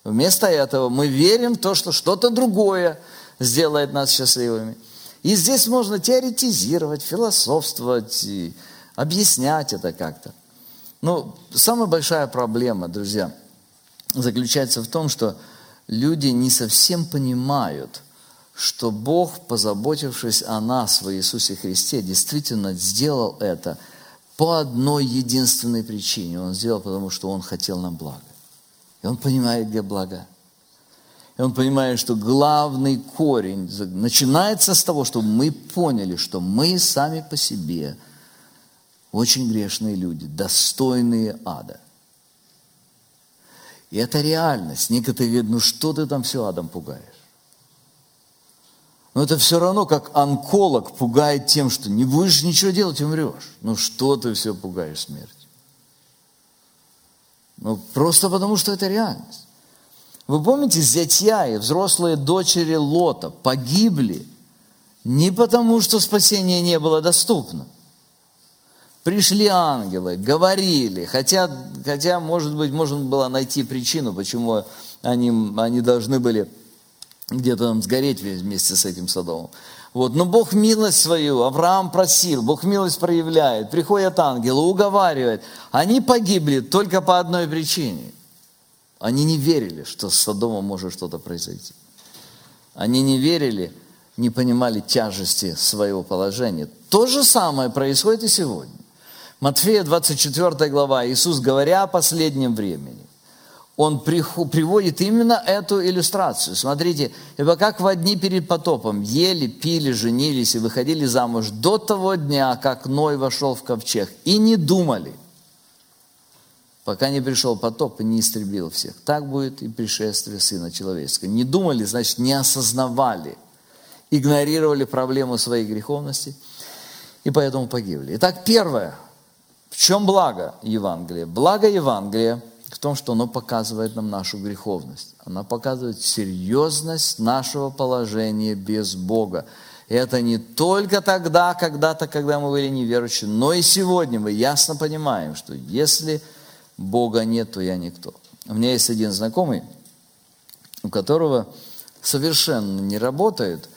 Speaker 1: Вместо этого мы верим в то, что что-то другое сделает нас счастливыми. И здесь можно теоретизировать, философствовать, объяснять это как-то. Но самая большая проблема, друзья, заключается в том, что люди не совсем понимают, что Бог, позаботившись о нас в Иисусе Христе, действительно сделал это по одной единственной причине. Он сделал, потому что Он хотел нам блага. И Он понимает, где блага. И он понимает, что главный корень начинается с того, что мы поняли, что мы сами по себе – очень грешные люди, достойные ада. И это реальность. Некоторые говорят, ну что ты там все адом пугаешь? Но это все равно, как онколог пугает тем, что не будешь ничего делать, умрешь. Ну что ты все пугаешь смертью? Ну просто потому, что это реальность. Вы помните, зятья и взрослые дочери Лота погибли не потому, что спасение не было доступно. Пришли ангелы, говорили, хотя, хотя может быть, можно было найти причину, почему они, они должны были где-то там сгореть вместе с этим Содомом. Вот. Но Бог милость свою, Авраам просил, Бог милость проявляет, приходят ангелы, уговаривают. Они погибли только по одной причине. Они не верили, что с Содомом может что-то произойти. Они не верили, не понимали тяжести своего положения. То же самое происходит и сегодня. Матфея 24 глава, Иисус, говоря о последнем времени, он приводит именно эту иллюстрацию. Смотрите, ибо как в дни перед потопом ели, пили, женились и выходили замуж до того дня, как Ной вошел в ковчег, и не думали, пока не пришел потоп и не истребил всех. Так будет и пришествие Сына Человеческого. Не думали, значит, не осознавали, игнорировали проблему своей греховности, и поэтому погибли. Итак, первое. В чем благо Евангелия? Благо Евангелия – в том, что оно показывает нам нашу греховность. Оно показывает серьезность нашего положения без Бога. И это не только тогда, когда-то, когда мы были неверующие, но и сегодня мы ясно понимаем, что если Бога нет, то я никто. У меня есть один знакомый, у которого совершенно не работает,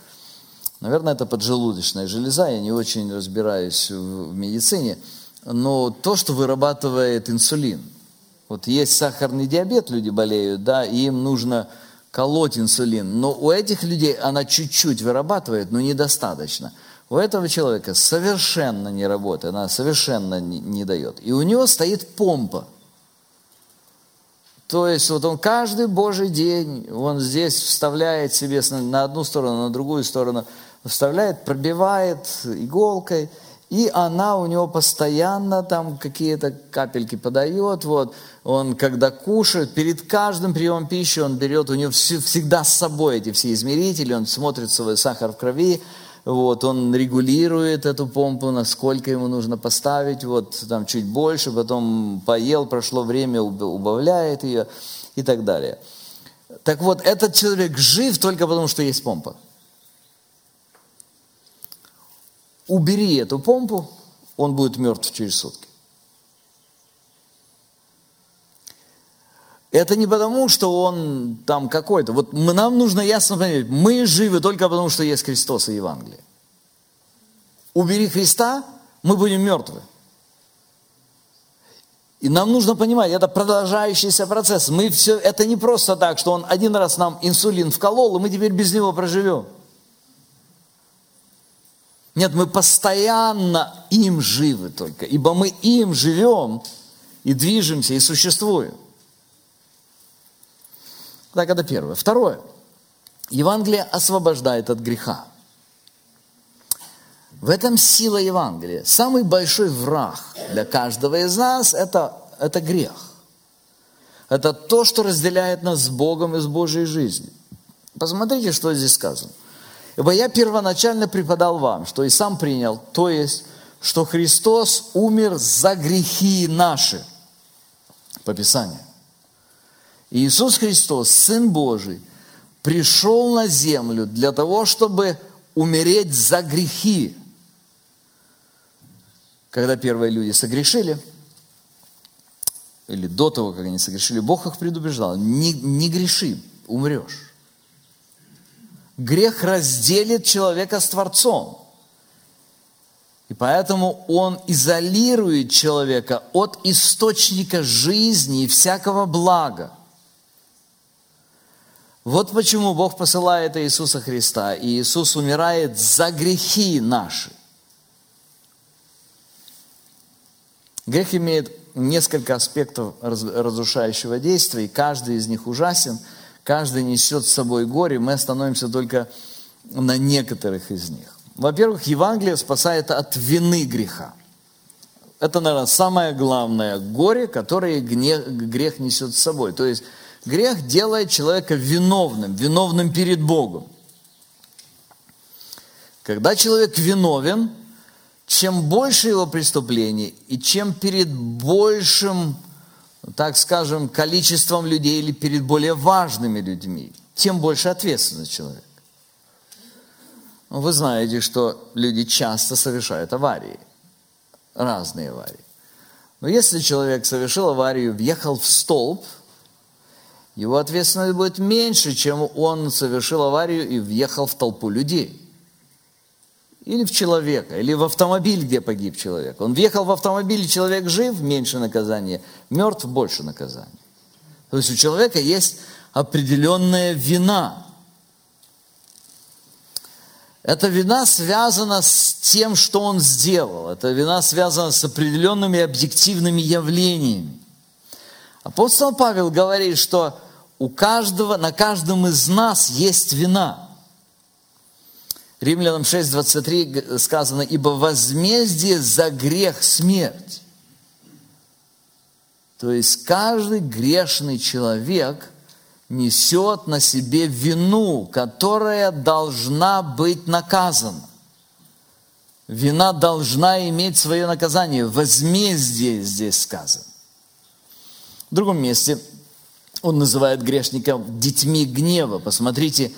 Speaker 1: наверное, это поджелудочная железа, я не очень разбираюсь в медицине, но то, что вырабатывает инсулин – вот есть сахарный диабет, люди болеют, да, и им нужно колоть инсулин. Но у этих людей она чуть-чуть вырабатывает, но недостаточно. У этого человека совершенно не работает, она совершенно не, не дает. И у него стоит помпа. То есть вот он каждый божий день, он здесь вставляет себе на одну сторону, на другую сторону, вставляет, пробивает иголкой, и она у него постоянно там какие-то капельки подает, вот, он когда кушает, перед каждым приемом пищи он берет, у него всегда с собой эти все измерители, он смотрит свой сахар в крови, вот, он регулирует эту помпу, насколько ему нужно поставить, вот, там чуть больше, потом поел, прошло время, убавляет ее и так далее. Так вот, этот человек жив только потому, что есть помпа. Убери эту помпу, он будет мертв через сутки. Это не потому, что он там какой-то. Вот нам нужно ясно понять, мы живы только потому, что есть Христос и Евангелие. Убери Христа, мы будем мертвы. И нам нужно понимать, это продолжающийся процесс. Мы все, это не просто так, что он один раз нам инсулин вколол, и мы теперь без него проживем. Нет, мы постоянно им живы только, ибо мы им живем и движемся, и существуем. Так, это первое. Второе. Евангелие освобождает от греха. В этом сила Евангелия. Самый большой враг для каждого из нас это, – это грех. Это то, что разделяет нас с Богом и с Божьей жизнью. Посмотрите, что здесь сказано. Ибо я первоначально преподал вам, что и сам принял, то есть, что Христос умер за грехи наши, по Писанию. Иисус Христос, Сын Божий, пришел на землю для того, чтобы умереть за грехи. Когда первые люди согрешили, или до того, как они согрешили, Бог их предупреждал, не, не греши, умрешь. Грех разделит человека с Творцом. И поэтому он изолирует человека от источника жизни и всякого блага. Вот почему Бог посылает Иисуса Христа, и Иисус умирает за грехи наши. Грех имеет несколько аспектов разрушающего действия, и каждый из них ужасен – каждый несет с собой горе, мы остановимся только на некоторых из них. Во-первых, Евангелие спасает от вины греха. Это, наверное, самое главное горе, которое грех несет с собой. То есть грех делает человека виновным, виновным перед Богом. Когда человек виновен, чем больше его преступлений, и чем перед большим так скажем, количеством людей или перед более важными людьми, тем больше ответственность человек. Вы знаете, что люди часто совершают аварии, разные аварии. Но если человек совершил аварию, въехал в столб, его ответственность будет меньше, чем он совершил аварию и въехал в толпу людей. Или в человека, или в автомобиль, где погиб человек. Он въехал в автомобиль, человек жив, меньше наказания, мертв, больше наказания. То есть у человека есть определенная вина. Эта вина связана с тем, что он сделал. Эта вина связана с определенными объективными явлениями. Апостол Павел говорит, что у каждого, на каждом из нас есть вина. Римлянам 6.23 сказано, «Ибо возмездие за грех – смерть». То есть каждый грешный человек несет на себе вину, которая должна быть наказана. Вина должна иметь свое наказание. Возмездие здесь сказано. В другом месте он называет грешников детьми гнева. Посмотрите,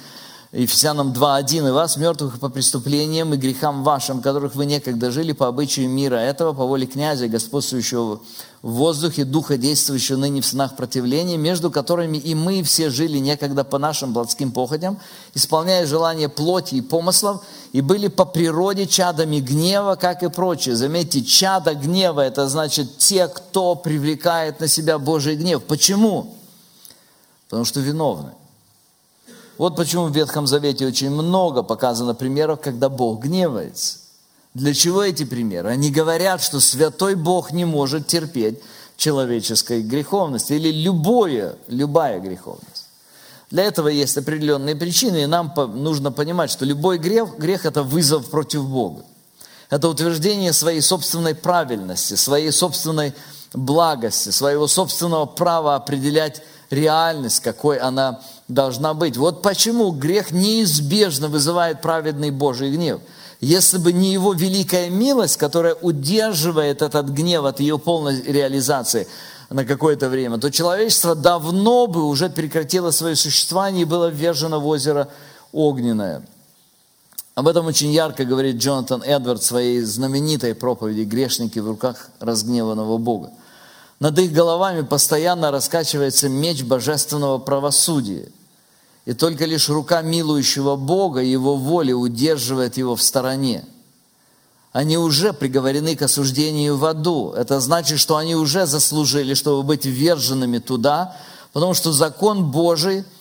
Speaker 1: Ефесянам 2.1. «И вас, мертвых по преступлениям и грехам вашим, которых вы некогда жили по обычаю мира этого, по воле князя, господствующего в воздухе, духа, действующего ныне в сынах противления, между которыми и мы все жили некогда по нашим плотским походям, исполняя желания плоти и помыслов, и были по природе чадами гнева, как и прочие». Заметьте, чада гнева – это значит те, кто привлекает на себя Божий гнев. Почему? Потому что виновны. Вот почему в Ветхом Завете очень много показано примеров, когда Бог гневается. Для чего эти примеры? Они говорят, что святой Бог не может терпеть человеческой греховности или любое, любая греховность. Для этого есть определенные причины, и нам нужно понимать, что любой грех, грех – это вызов против Бога. Это утверждение своей собственной правильности, своей собственной благости, своего собственного права определять реальность, какой она должна быть. Вот почему грех неизбежно вызывает праведный Божий гнев. Если бы не его великая милость, которая удерживает этот гнев от ее полной реализации на какое-то время, то человечество давно бы уже прекратило свое существование и было ввержено в озеро огненное. Об этом очень ярко говорит Джонатан Эдвард в своей знаменитой проповеди «Грешники в руках разгневанного Бога». Над их головами постоянно раскачивается меч божественного правосудия. И только лишь рука милующего Бога и Его воли удерживает его в стороне. Они уже приговорены к осуждению в аду. Это значит, что они уже заслужили, чтобы быть вверженными туда, потому что закон Божий –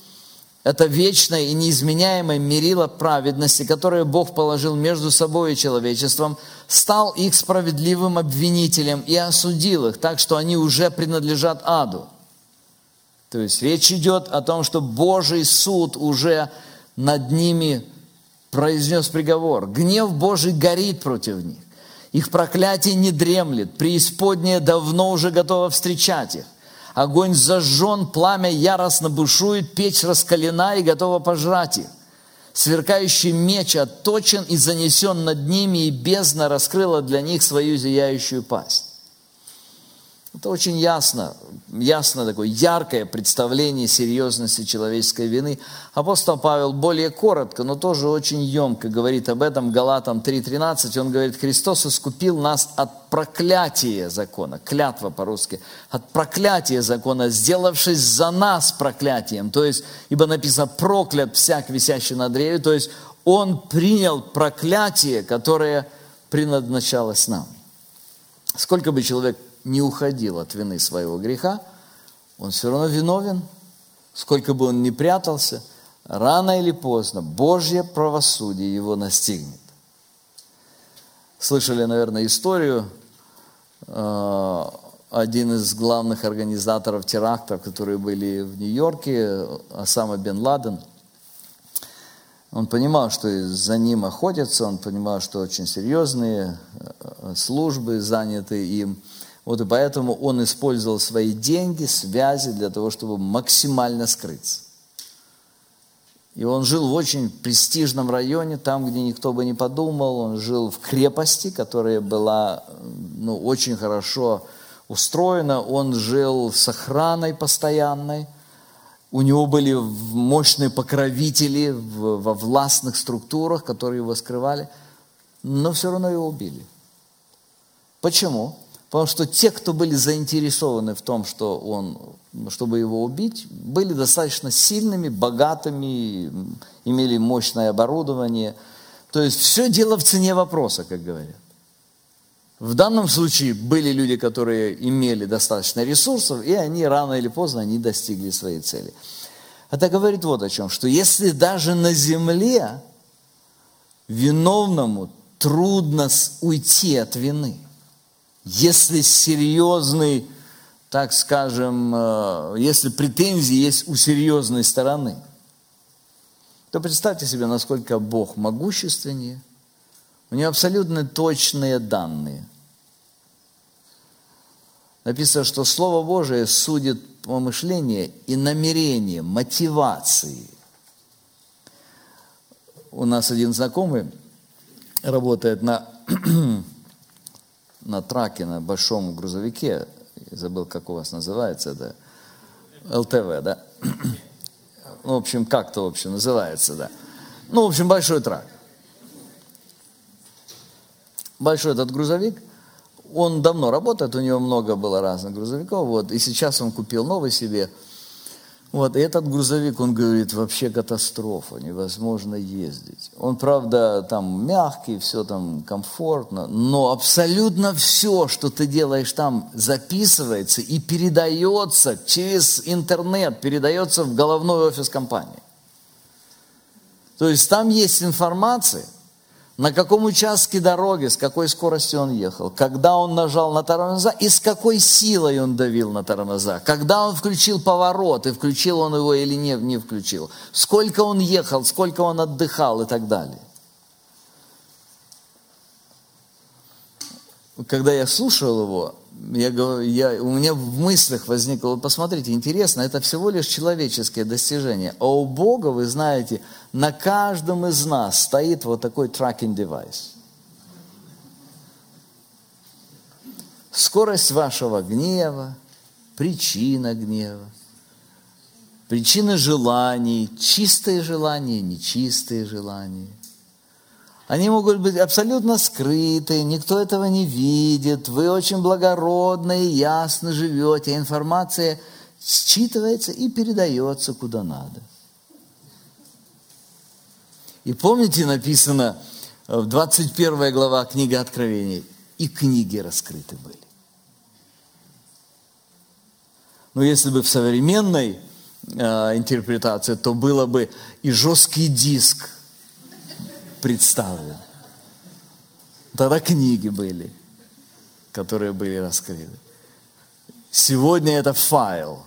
Speaker 1: это вечное и неизменяемое мерило праведности, которое Бог положил между собой и человечеством, стал их справедливым обвинителем и осудил их, так что они уже принадлежат аду. То есть речь идет о том, что Божий суд уже над ними произнес приговор. Гнев Божий горит против них. Их проклятие не дремлет. Преисподняя давно уже готова встречать их. Огонь зажжен, пламя яростно бушует, печь раскалена и готова пожрать их. Сверкающий меч отточен и занесен над ними, и бездна раскрыла для них свою зияющую пасть. Это очень ясно, ясно такое яркое представление серьезности человеческой вины. Апостол Павел более коротко, но тоже очень емко говорит об этом. Галатам 3.13 он говорит, Христос искупил нас от проклятия закона, клятва по-русски, от проклятия закона, сделавшись за нас проклятием. То есть, ибо написано, проклят всяк висящий на древе. То есть, он принял проклятие, которое предназначалось нам. Сколько бы человек не уходил от вины своего греха, он все равно виновен, сколько бы он ни прятался, рано или поздно Божье правосудие его настигнет. Слышали, наверное, историю, э, один из главных организаторов терактов, которые были в Нью-Йорке, Осама бен Ладен, он понимал, что за ним охотятся, он понимал, что очень серьезные э, службы заняты им. Вот и поэтому он использовал свои деньги, связи для того, чтобы максимально скрыться. И он жил в очень престижном районе, там, где никто бы не подумал. Он жил в крепости, которая была ну, очень хорошо устроено. Он жил с охраной постоянной. У него были мощные покровители во властных структурах, которые его скрывали. Но все равно его убили. Почему? Потому что те, кто были заинтересованы в том, что он, чтобы его убить, были достаточно сильными, богатыми, имели мощное оборудование. То есть все дело в цене вопроса, как говорят. В данном случае были люди, которые имели достаточно ресурсов, и они рано или поздно они достигли своей цели. Это говорит вот о чем, что если даже на земле виновному трудно уйти от вины – если серьезный, так скажем, э, если претензии есть у серьезной стороны, то представьте себе, насколько Бог могущественнее. У него абсолютно точные данные. Написано, что Слово Божие судит помышления и намерения, мотивации. У нас один знакомый работает на на траке, на большом грузовике, я забыл, как у вас называется это, ЛТВ, да? Ну, в общем, как-то, в общем, называется, да. Ну, в общем, большой трак. Большой этот грузовик, он давно работает, у него много было разных грузовиков, вот, и сейчас он купил новый себе – вот, и этот грузовик, он говорит, вообще катастрофа, невозможно ездить. Он, правда, там мягкий, все там комфортно, но абсолютно все, что ты делаешь там, записывается и передается через интернет, передается в головной офис компании. То есть там есть информация – на каком участке дороги, с какой скоростью он ехал, когда он нажал на тормоза и с какой силой он давил на тормоза, когда он включил поворот, и включил он его или не, не включил, сколько он ехал, сколько он отдыхал и так далее. Когда я слушал его, я, я, у меня в мыслях возникло, посмотрите, интересно, это всего лишь человеческое достижение. А у Бога, вы знаете, на каждом из нас стоит вот такой tracking девайс. Скорость вашего гнева, причина гнева, причина желаний, чистые желания, нечистые желания – они могут быть абсолютно скрыты, никто этого не видит, вы очень благородно и ясно живете, а информация считывается и передается куда надо. И помните, написано в 21 глава книги Откровений, и книги раскрыты были. Но если бы в современной э, интерпретации, то было бы и жесткий диск – представлен. Тогда книги были, которые были раскрыты. Сегодня это файл,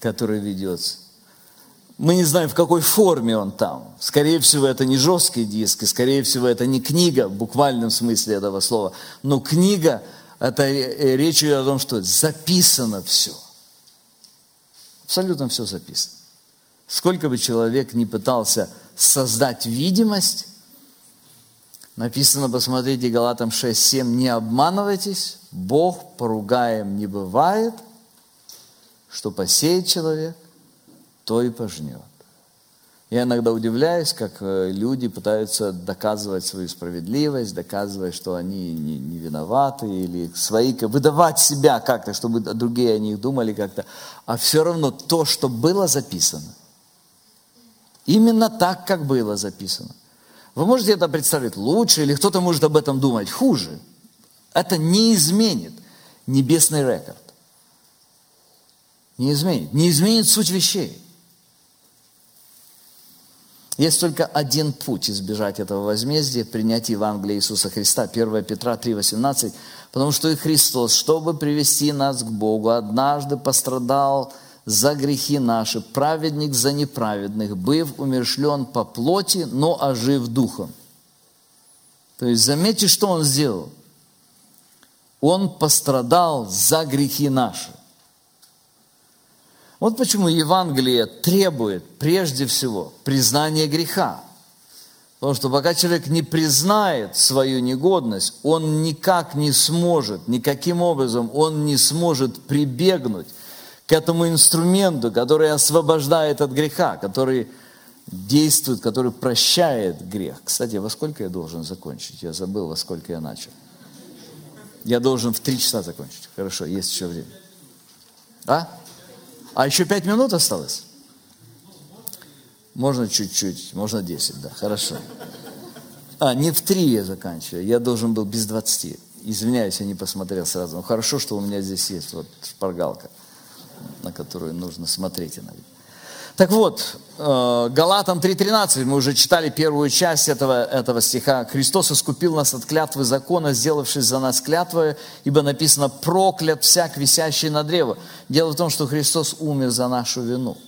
Speaker 1: который ведется. Мы не знаем, в какой форме он там. Скорее всего, это не жесткий диск, и скорее всего, это не книга в буквальном смысле этого слова. Но книга, это речь идет о том, что записано все. Абсолютно все записано. Сколько бы человек не пытался создать видимость, написано, посмотрите, Галатам 6, 7, не обманывайтесь, Бог поругаем не бывает, что посеет человек, то и пожнет. Я иногда удивляюсь, как э, люди пытаются доказывать свою справедливость, доказывать, что они не, не виноваты, или свои, выдавать себя как-то, чтобы другие о них думали как-то. А все равно то, что было записано – Именно так, как было записано. Вы можете это представить лучше, или кто-то может об этом думать хуже. Это не изменит небесный рекорд. Не изменит. Не изменит суть вещей. Есть только один путь избежать этого возмездия, принять Евангелие Иисуса Христа. 1 Петра 3,18. Потому что и Христос, чтобы привести нас к Богу, однажды пострадал – за грехи наши, праведник за неправедных, быв умершлен по плоти, но ожив духом. То есть заметьте, что он сделал. Он пострадал за грехи наши. Вот почему Евангелие требует прежде всего признания греха. Потому что пока человек не признает свою негодность, он никак не сможет, никаким образом он не сможет прибегнуть к этому инструменту, который освобождает от греха, который действует, который прощает грех. Кстати, во сколько я должен закончить? Я забыл, во сколько я начал. Я должен в три часа закончить. Хорошо, есть еще время. А? А еще пять минут осталось? Можно чуть-чуть, можно десять, да, хорошо. А, не в три я заканчиваю, я должен был без двадцати. Извиняюсь, я не посмотрел сразу. Но хорошо, что у меня здесь есть вот шпаргалка, на которую нужно смотреть иногда. Так вот, э, Галатам 3.13, мы уже читали первую часть этого, этого стиха. «Христос искупил нас от клятвы закона, сделавшись за нас клятвой, ибо написано, проклят всяк, висящий на древо». Дело в том, что Христос умер за нашу вину.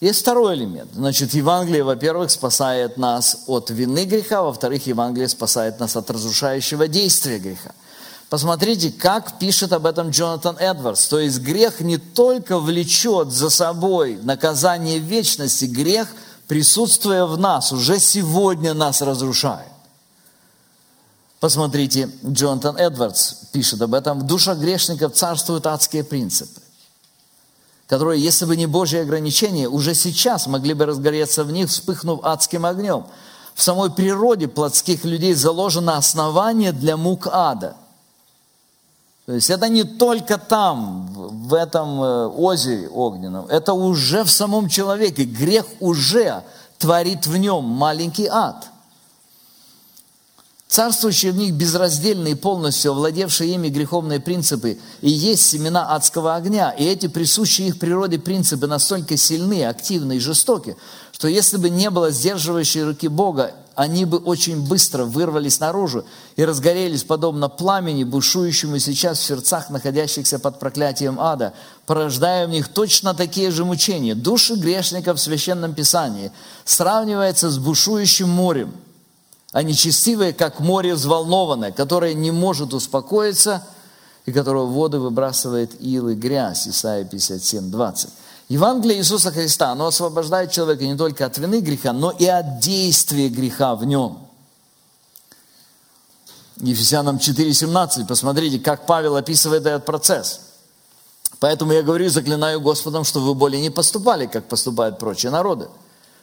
Speaker 1: Есть второй элемент. Значит, Евангелие, во-первых, спасает нас от вины греха, во-вторых, Евангелие спасает нас от разрушающего действия греха. Посмотрите, как пишет об этом Джонатан Эдвардс. То есть грех не только влечет за собой наказание вечности, грех, присутствуя в нас, уже сегодня нас разрушает. Посмотрите, Джонатан Эдвардс пишет об этом. В душах грешников царствуют адские принципы, которые, если бы не Божьи ограничения, уже сейчас могли бы разгореться в них, вспыхнув адским огнем. В самой природе плотских людей заложено основание для мук ада – то есть это не только там, в этом э, озере огненном, это уже в самом человеке. Грех уже творит в нем маленький ад. Царствующие в них безраздельные, полностью овладевшие ими греховные принципы и есть семена адского огня. И эти присущие их природе принципы настолько сильны, активны и жестоки, что если бы не было сдерживающей руки Бога, они бы очень быстро вырвались наружу и разгорелись подобно пламени, бушующему сейчас в сердцах находящихся под проклятием ада, порождая в них точно такие же мучения. Души грешников в Священном Писании сравниваются с бушующим морем. Они честивые, как море взволнованное, которое не может успокоиться и которого воды выбрасывает ил и грязь. Исайя 57, 20. Евангелие Иисуса Христа, оно освобождает человека не только от вины греха, но и от действия греха в нем. Ефесянам 4,17, посмотрите, как Павел описывает этот процесс. Поэтому я говорю, заклинаю Господом, что вы более не поступали, как поступают прочие народы.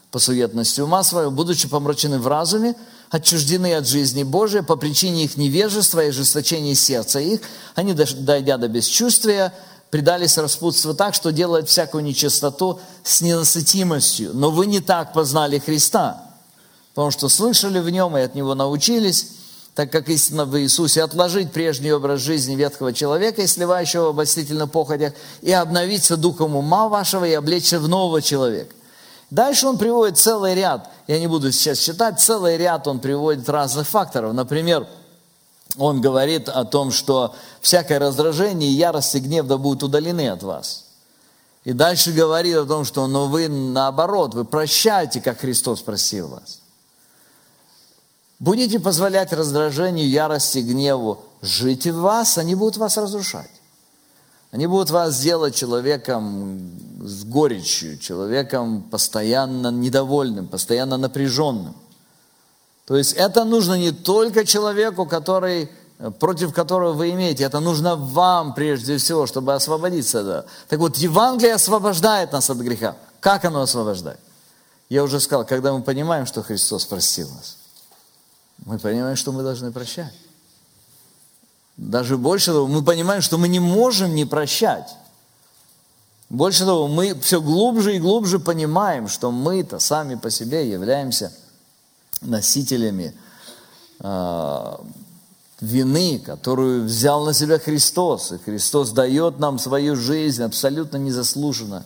Speaker 1: По суетности ума своего, будучи помрачены в разуме, отчуждены от жизни Божией по причине их невежества и ожесточения сердца их, они, дойдя до бесчувствия, предались распутству так, что делают всякую нечистоту с ненасытимостью. Но вы не так познали Христа, потому что слышали в Нем и от Него научились, так как истинно в Иисусе, отложить прежний образ жизни ветхого человека и сливающего в обольстительных походях, и обновиться духом ума вашего и облечься в нового человека. Дальше он приводит целый ряд, я не буду сейчас читать, целый ряд он приводит разных факторов. Например, он говорит о том, что всякое раздражение, ярость и гнев да будут удалены от вас. И дальше говорит о том, что но вы наоборот, вы прощаете, как Христос просил вас. Будете позволять раздражению, ярости, гневу жить в вас, они будут вас разрушать. Они будут вас делать человеком с горечью, человеком постоянно недовольным, постоянно напряженным. То есть это нужно не только человеку, который, против которого вы имеете, это нужно вам прежде всего, чтобы освободиться от этого. Так вот, Евангелие освобождает нас от греха. Как оно освобождает? Я уже сказал, когда мы понимаем, что Христос простил нас, мы понимаем, что мы должны прощать. Даже больше того, мы понимаем, что мы не можем не прощать. Больше того, мы все глубже и глубже понимаем, что мы-то сами по себе являемся носителями э, вины, которую взял на себя Христос. И Христос дает нам свою жизнь абсолютно незаслуженно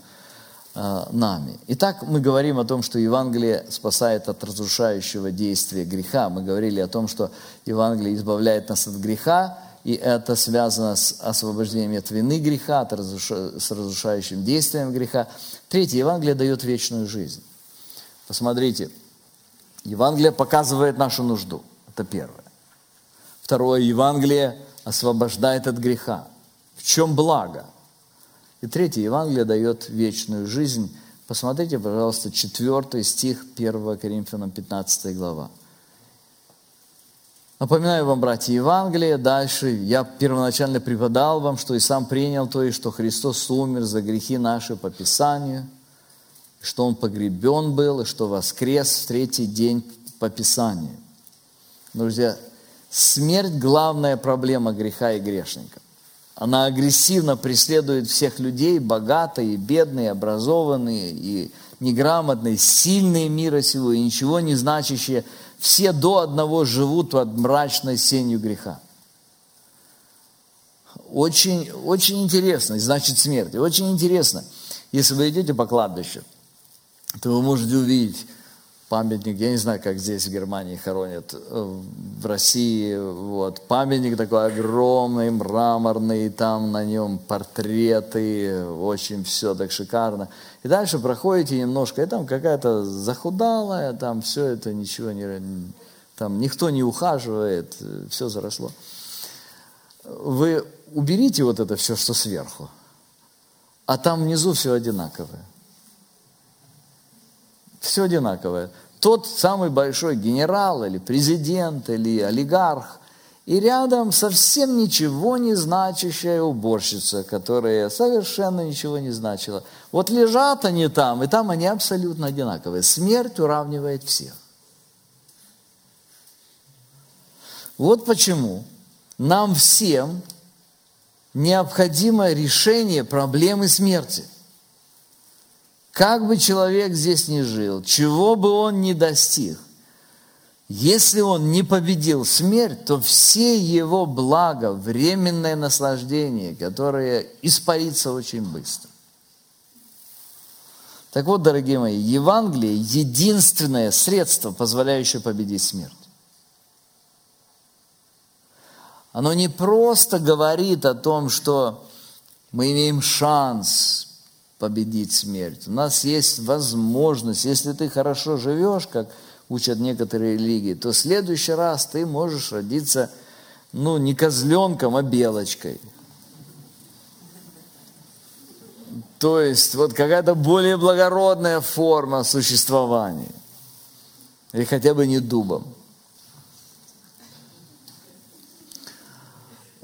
Speaker 1: э, нами. Итак, мы говорим о том, что Евангелие спасает от разрушающего действия греха. Мы говорили о том, что Евангелие избавляет нас от греха, и это связано с освобождением от вины греха, от разруш... с разрушающим действием греха. Третье, Евангелие дает вечную жизнь. Посмотрите, Евангелие показывает нашу нужду. Это первое. Второе, Евангелие освобождает от греха. В чем благо? И третье, Евангелие дает вечную жизнь, Посмотрите, пожалуйста, 4 стих 1 Коринфянам 15 глава. Напоминаю вам, братья, Евангелие. Дальше я первоначально преподал вам, что и сам принял то, и что Христос умер за грехи наши по Писанию, что Он погребен был, и что воскрес в третий день по Писанию. Друзья, смерть – главная проблема греха и грешника. Она агрессивно преследует всех людей, богатые, бедные, образованные и неграмотные, сильные мира сего и ничего не значащие – все до одного живут под мрачной сенью греха. Очень, очень интересно, значит смерть. Очень интересно, если вы идете по кладбищу, то вы можете увидеть памятник, я не знаю, как здесь в Германии хоронят, э, в России, вот, памятник такой огромный, мраморный, там на нем портреты, очень все так шикарно. И дальше проходите немножко, и там какая-то захудалая, там все это ничего не, там никто не ухаживает, все заросло. Вы уберите вот это все, что сверху, а там внизу все одинаковое. Все одинаковое. Тот самый большой генерал или президент или олигарх. И рядом совсем ничего не значащая уборщица, которая совершенно ничего не значила. Вот лежат они там, и там они абсолютно одинаковые. Смерть уравнивает всех. Вот почему нам всем необходимо решение проблемы смерти – как бы человек здесь ни жил, чего бы он ни достиг, если он не победил смерть, то все его блага, временное наслаждение, которое испарится очень быстро. Так вот, дорогие мои, Евангелие – единственное средство, позволяющее победить смерть. Оно не просто говорит о том, что мы имеем шанс победить смерть. У нас есть возможность, если ты хорошо живешь, как учат некоторые религии, то в следующий раз ты можешь родиться, ну, не козленком, а белочкой. То есть вот какая-то более благородная форма существования. Или хотя бы не дубом.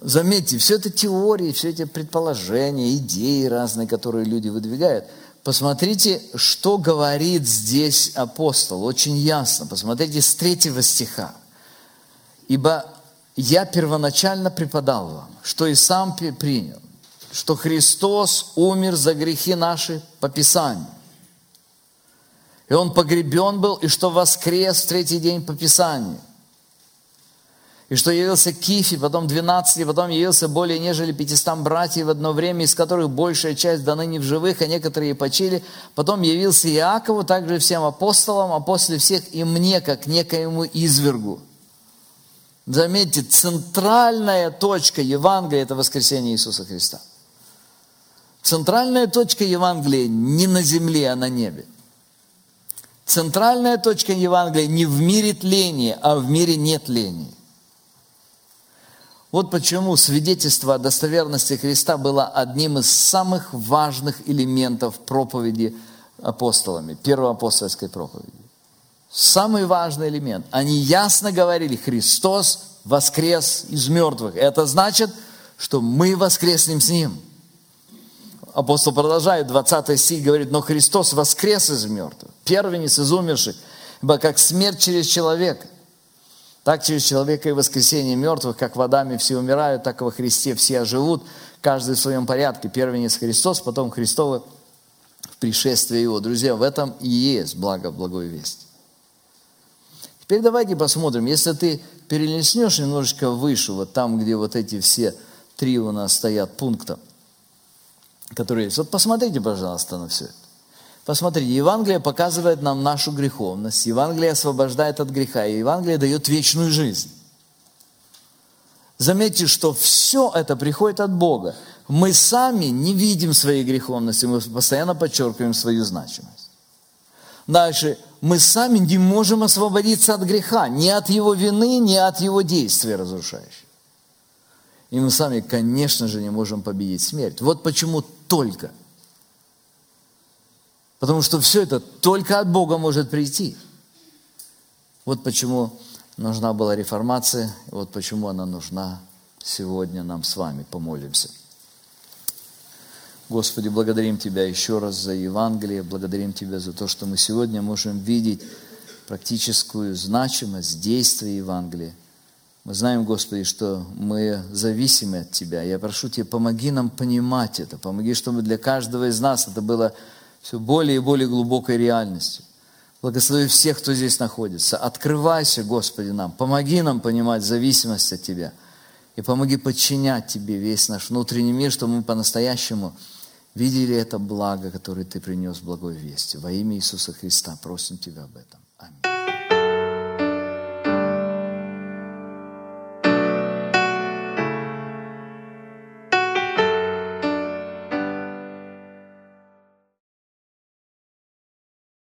Speaker 1: Заметьте, все это теории, все эти предположения, идеи разные, которые люди выдвигают. Посмотрите, что говорит здесь апостол, очень ясно. Посмотрите с третьего стиха. «Ибо я первоначально преподал вам, что и сам принял, что Христос умер за грехи наши по Писанию, и Он погребен был, и что воскрес в третий день по Писанию, и что явился Кифи, потом 12, и потом явился более нежели 500 братьев в одно время, из которых большая часть до ныне в живых, а некоторые почили. Потом явился Иакову, также всем апостолам, а после всех и мне, как некоему извергу. Заметьте, центральная точка Евангелия – это воскресение Иисуса Христа. Центральная точка Евангелия не на земле, а на небе. Центральная точка Евангелия не в мире тления, а в мире нет ления. Вот почему свидетельство о достоверности Христа было одним из самых важных элементов проповеди апостолами, первой апостольской проповеди. Самый важный элемент. Они ясно говорили, Христос воскрес из мертвых. Это значит, что мы воскреснем с Ним. Апостол продолжает, 20 стих говорит, но Христос воскрес из мертвых, первенец из умерших, ибо как смерть через человека – так через человека и воскресение мертвых, как водами все умирают, так и во Христе все оживут, каждый в своем порядке. Первенец Христос, потом Христовы в пришествии Его. Друзья, в этом и есть благо благой вести. Теперь давайте посмотрим, если ты перелеснешь немножечко выше, вот там, где вот эти все три у нас стоят пункта, которые есть. Вот посмотрите, пожалуйста, на все это. Посмотрите, Евангелие показывает нам нашу греховность, Евангелие освобождает от греха, и Евангелие дает вечную жизнь. Заметьте, что все это приходит от Бога. Мы сами не видим своей греховности, мы постоянно подчеркиваем свою значимость. Дальше, мы сами не можем освободиться от греха, ни от его вины, ни от его действия разрушающих. И мы сами, конечно же, не можем победить смерть. Вот почему только – Потому что все это только от Бога может прийти. Вот почему нужна была реформация, вот почему она нужна сегодня нам с вами. Помолимся. Господи, благодарим Тебя еще раз за Евангелие, благодарим Тебя за то, что мы сегодня можем видеть практическую значимость действия Евангелия. Мы знаем, Господи, что мы зависимы от Тебя. Я прошу Тебя, помоги нам понимать это, помоги, чтобы для каждого из нас это было все более и более глубокой реальностью. Благослови всех, кто здесь находится. Открывайся, Господи, нам. Помоги нам понимать зависимость от Тебя. И помоги подчинять Тебе весь наш внутренний мир, чтобы мы по-настоящему видели это благо, которое Ты принес благой вести. Во имя Иисуса Христа просим Тебя об этом. Аминь.